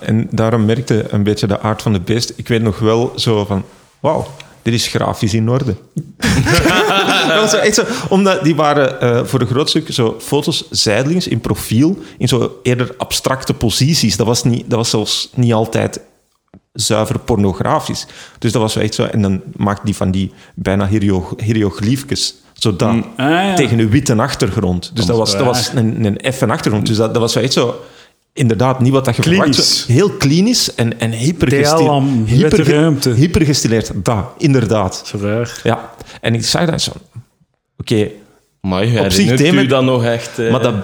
en daarom merkte een beetje de aard van de beest, ik weet nog wel zo van, wauw, dit is grafisch in orde. dat was echt zo, omdat die waren eh, voor een groot stuk zo foto's zijdelings in profiel, in zo eerder abstracte posities. Dat was, niet, dat was zelfs niet altijd zuiver pornografisch. Dus dat was echt zo, en dan maakte die van die bijna hiero- hieroglyfjes, zo dat, Ah, ja. tegen een witte achtergrond. Dus dat was, dat was een, een effen achtergrond. Dus dat, dat was zo echt zo... Inderdaad, niet wat dat je verwacht. Klinisch. Zo Heel klinisch en, en hypergestileerd. witte ruimte. Hypergestileerd, dat, inderdaad. Zo raar. Ja. En ik zag dat zo... Oké, Maar je Op zich herinnert thema- u dan nog echt... eh, maar, dat,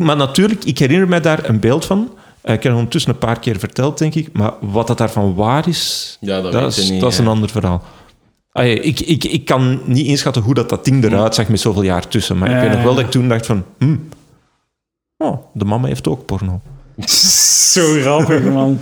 maar natuurlijk, ik herinner me daar een beeld van. Eh, Ik heb het ondertussen een paar keer verteld, denk ik. Maar wat dat daarvan waar is, Ja, dat weet is, je niet, dat is hè. een ander verhaal. Ah, ja, ik, ik, ik kan niet inschatten hoe dat, dat ding eruit zag met zoveel jaar tussen. Maar ik weet nog wel ja. dat ik toen dacht van... hmm, oh, de mama heeft ook porno. Zo grappig, man.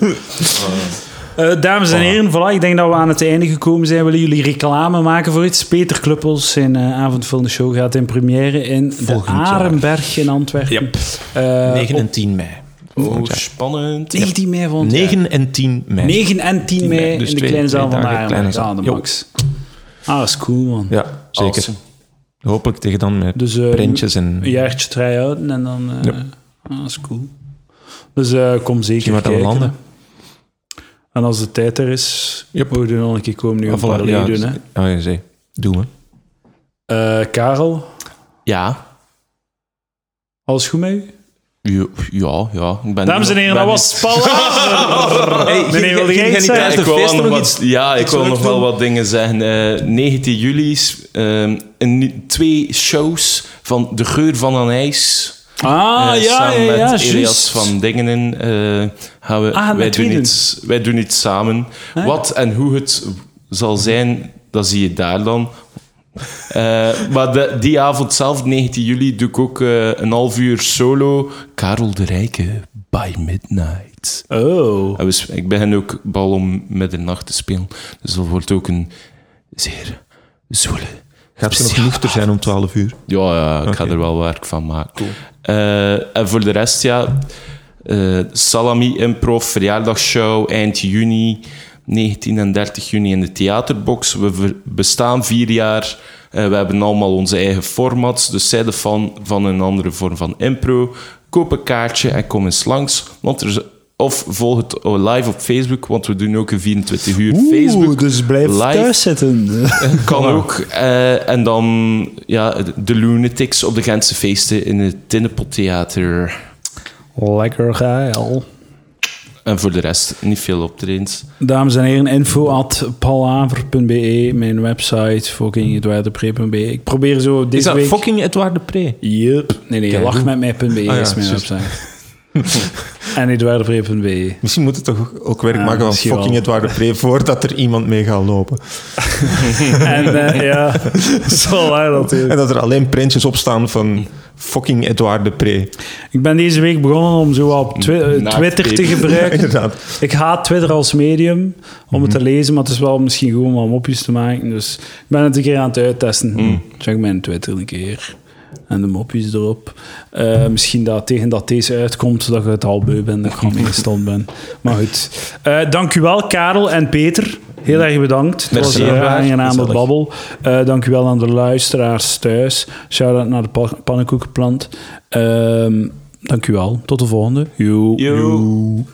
Eh, dames en heren, voilà, ik denk dat we aan het einde gekomen zijn. Willen jullie reclame maken voor iets? Peter Kluppels, zijn eh avondvullende show, gaat in première in de jaar. Arenberg in Antwerpen. Eh, 9 op en 10 mei. Oh, spannend. 19 mei jaar. 9 en 10 mei. 9 en 10 mei mei, dus in de twee- kleine zaal van de dagen kleine Arenberg. Ah, de max. Ah, dat is cool, man. Ja, zeker. Awesome. Hopelijk tegen dan met Dus eh, prentjes en... een jaartje try-outen en dan... Ja. ah, dat is cool. Dus eh, kom zeker we kijken. landen. En als de tijd er is, Yep. we nog een keer komen nu een Ah, parallel ja, doen. Hè. Oh, ja, zee. Doen we. Eh, Karel, Ja. alles goed met u? Ja, ja, ja. Ik ben Dames en heren, dat was. Hey, Meneer, wilde jij iets zeggen? ik wil nog wat, iets ja, ik wil nog wel doen? wat dingen zeggen. Eh 19 juli is ehm, een, twee shows van De Geur van een IJs. Ah, Eh, ja, samen ja, ja, met Elias van Dingenen eh, gaan we, Ah, wij, doen iets, wij doen iets samen. Ah. Wat en hoe het zal zijn, dat zie je daar dan. Eh, maar de- die avond zelf, 19 juli, doe ik ook een half uur solo. Karel de Rijke, by midnight. Oh. En we sp- ik begin ook bal om middernacht te spelen. Dus dat wordt ook een zeer zwoele. Gaat ze nog nuchter zijn om 12 uur? Ja, ja ik ga er wel werk van maken. Eh, en voor de rest, ja... eh, Salami Improv, verjaardagsshow, eind juni. 19 en 30 juni in de Theaterbox. We bestaan vier jaar. Eh, we hebben allemaal onze eigen formats. Dus zij de fan van een andere vorm van impro. Koop een kaartje en kom eens langs. Want er is, of volg het live op Facebook, want we doen ook een 24 uur Facebook. dus blijf live. thuis zitten. Kan ook. Eh, en dan ja, de Lunatics op de Gentse feesten in het Tinnepottheater. Lekker geil. En voor de rest niet veel optredens. Dames en heren, info at palaver.be, mijn website, fuckingeduardepree.be. Ik probeer zo deze Is dat week... fucking Edouard de Pre? Yep. Nee, nee, Kijk, lach hoe- met mij.be Ah ja, is mijn website. en eduardepree.be. Misschien moet het toch ook werk Ja, maken van fucking wel. Edouard de Pre voordat er iemand mee gaat lopen. en eh, ja, dat is wel waar natuurlijk. En dat er alleen printjes op staan van fucking Edouard de Pre. Ik ben deze week begonnen om zo op twi- Naakt Twitter te gebruiken. Inderdaad. Ik haat Twitter als medium om het te lezen, maar het is wel misschien goed om wat mopjes te maken. Dus ik ben het een keer aan het uittesten. Check mijn Twitter een keer. En de mopjes erop. Eh, misschien dat tegen dat deze uitkomt, dat ik het al beu ben, dat ik al meegestopt ben. Maar goed. Eh, dank u wel, Karel en Peter. Heel erg bedankt. Het Merci, was een aangename babbel. Eh dank u wel aan de luisteraars thuis. Shout-out naar de pa- pannenkoekenplant. Ehm dank u wel. Tot de volgende. Joe. Yo.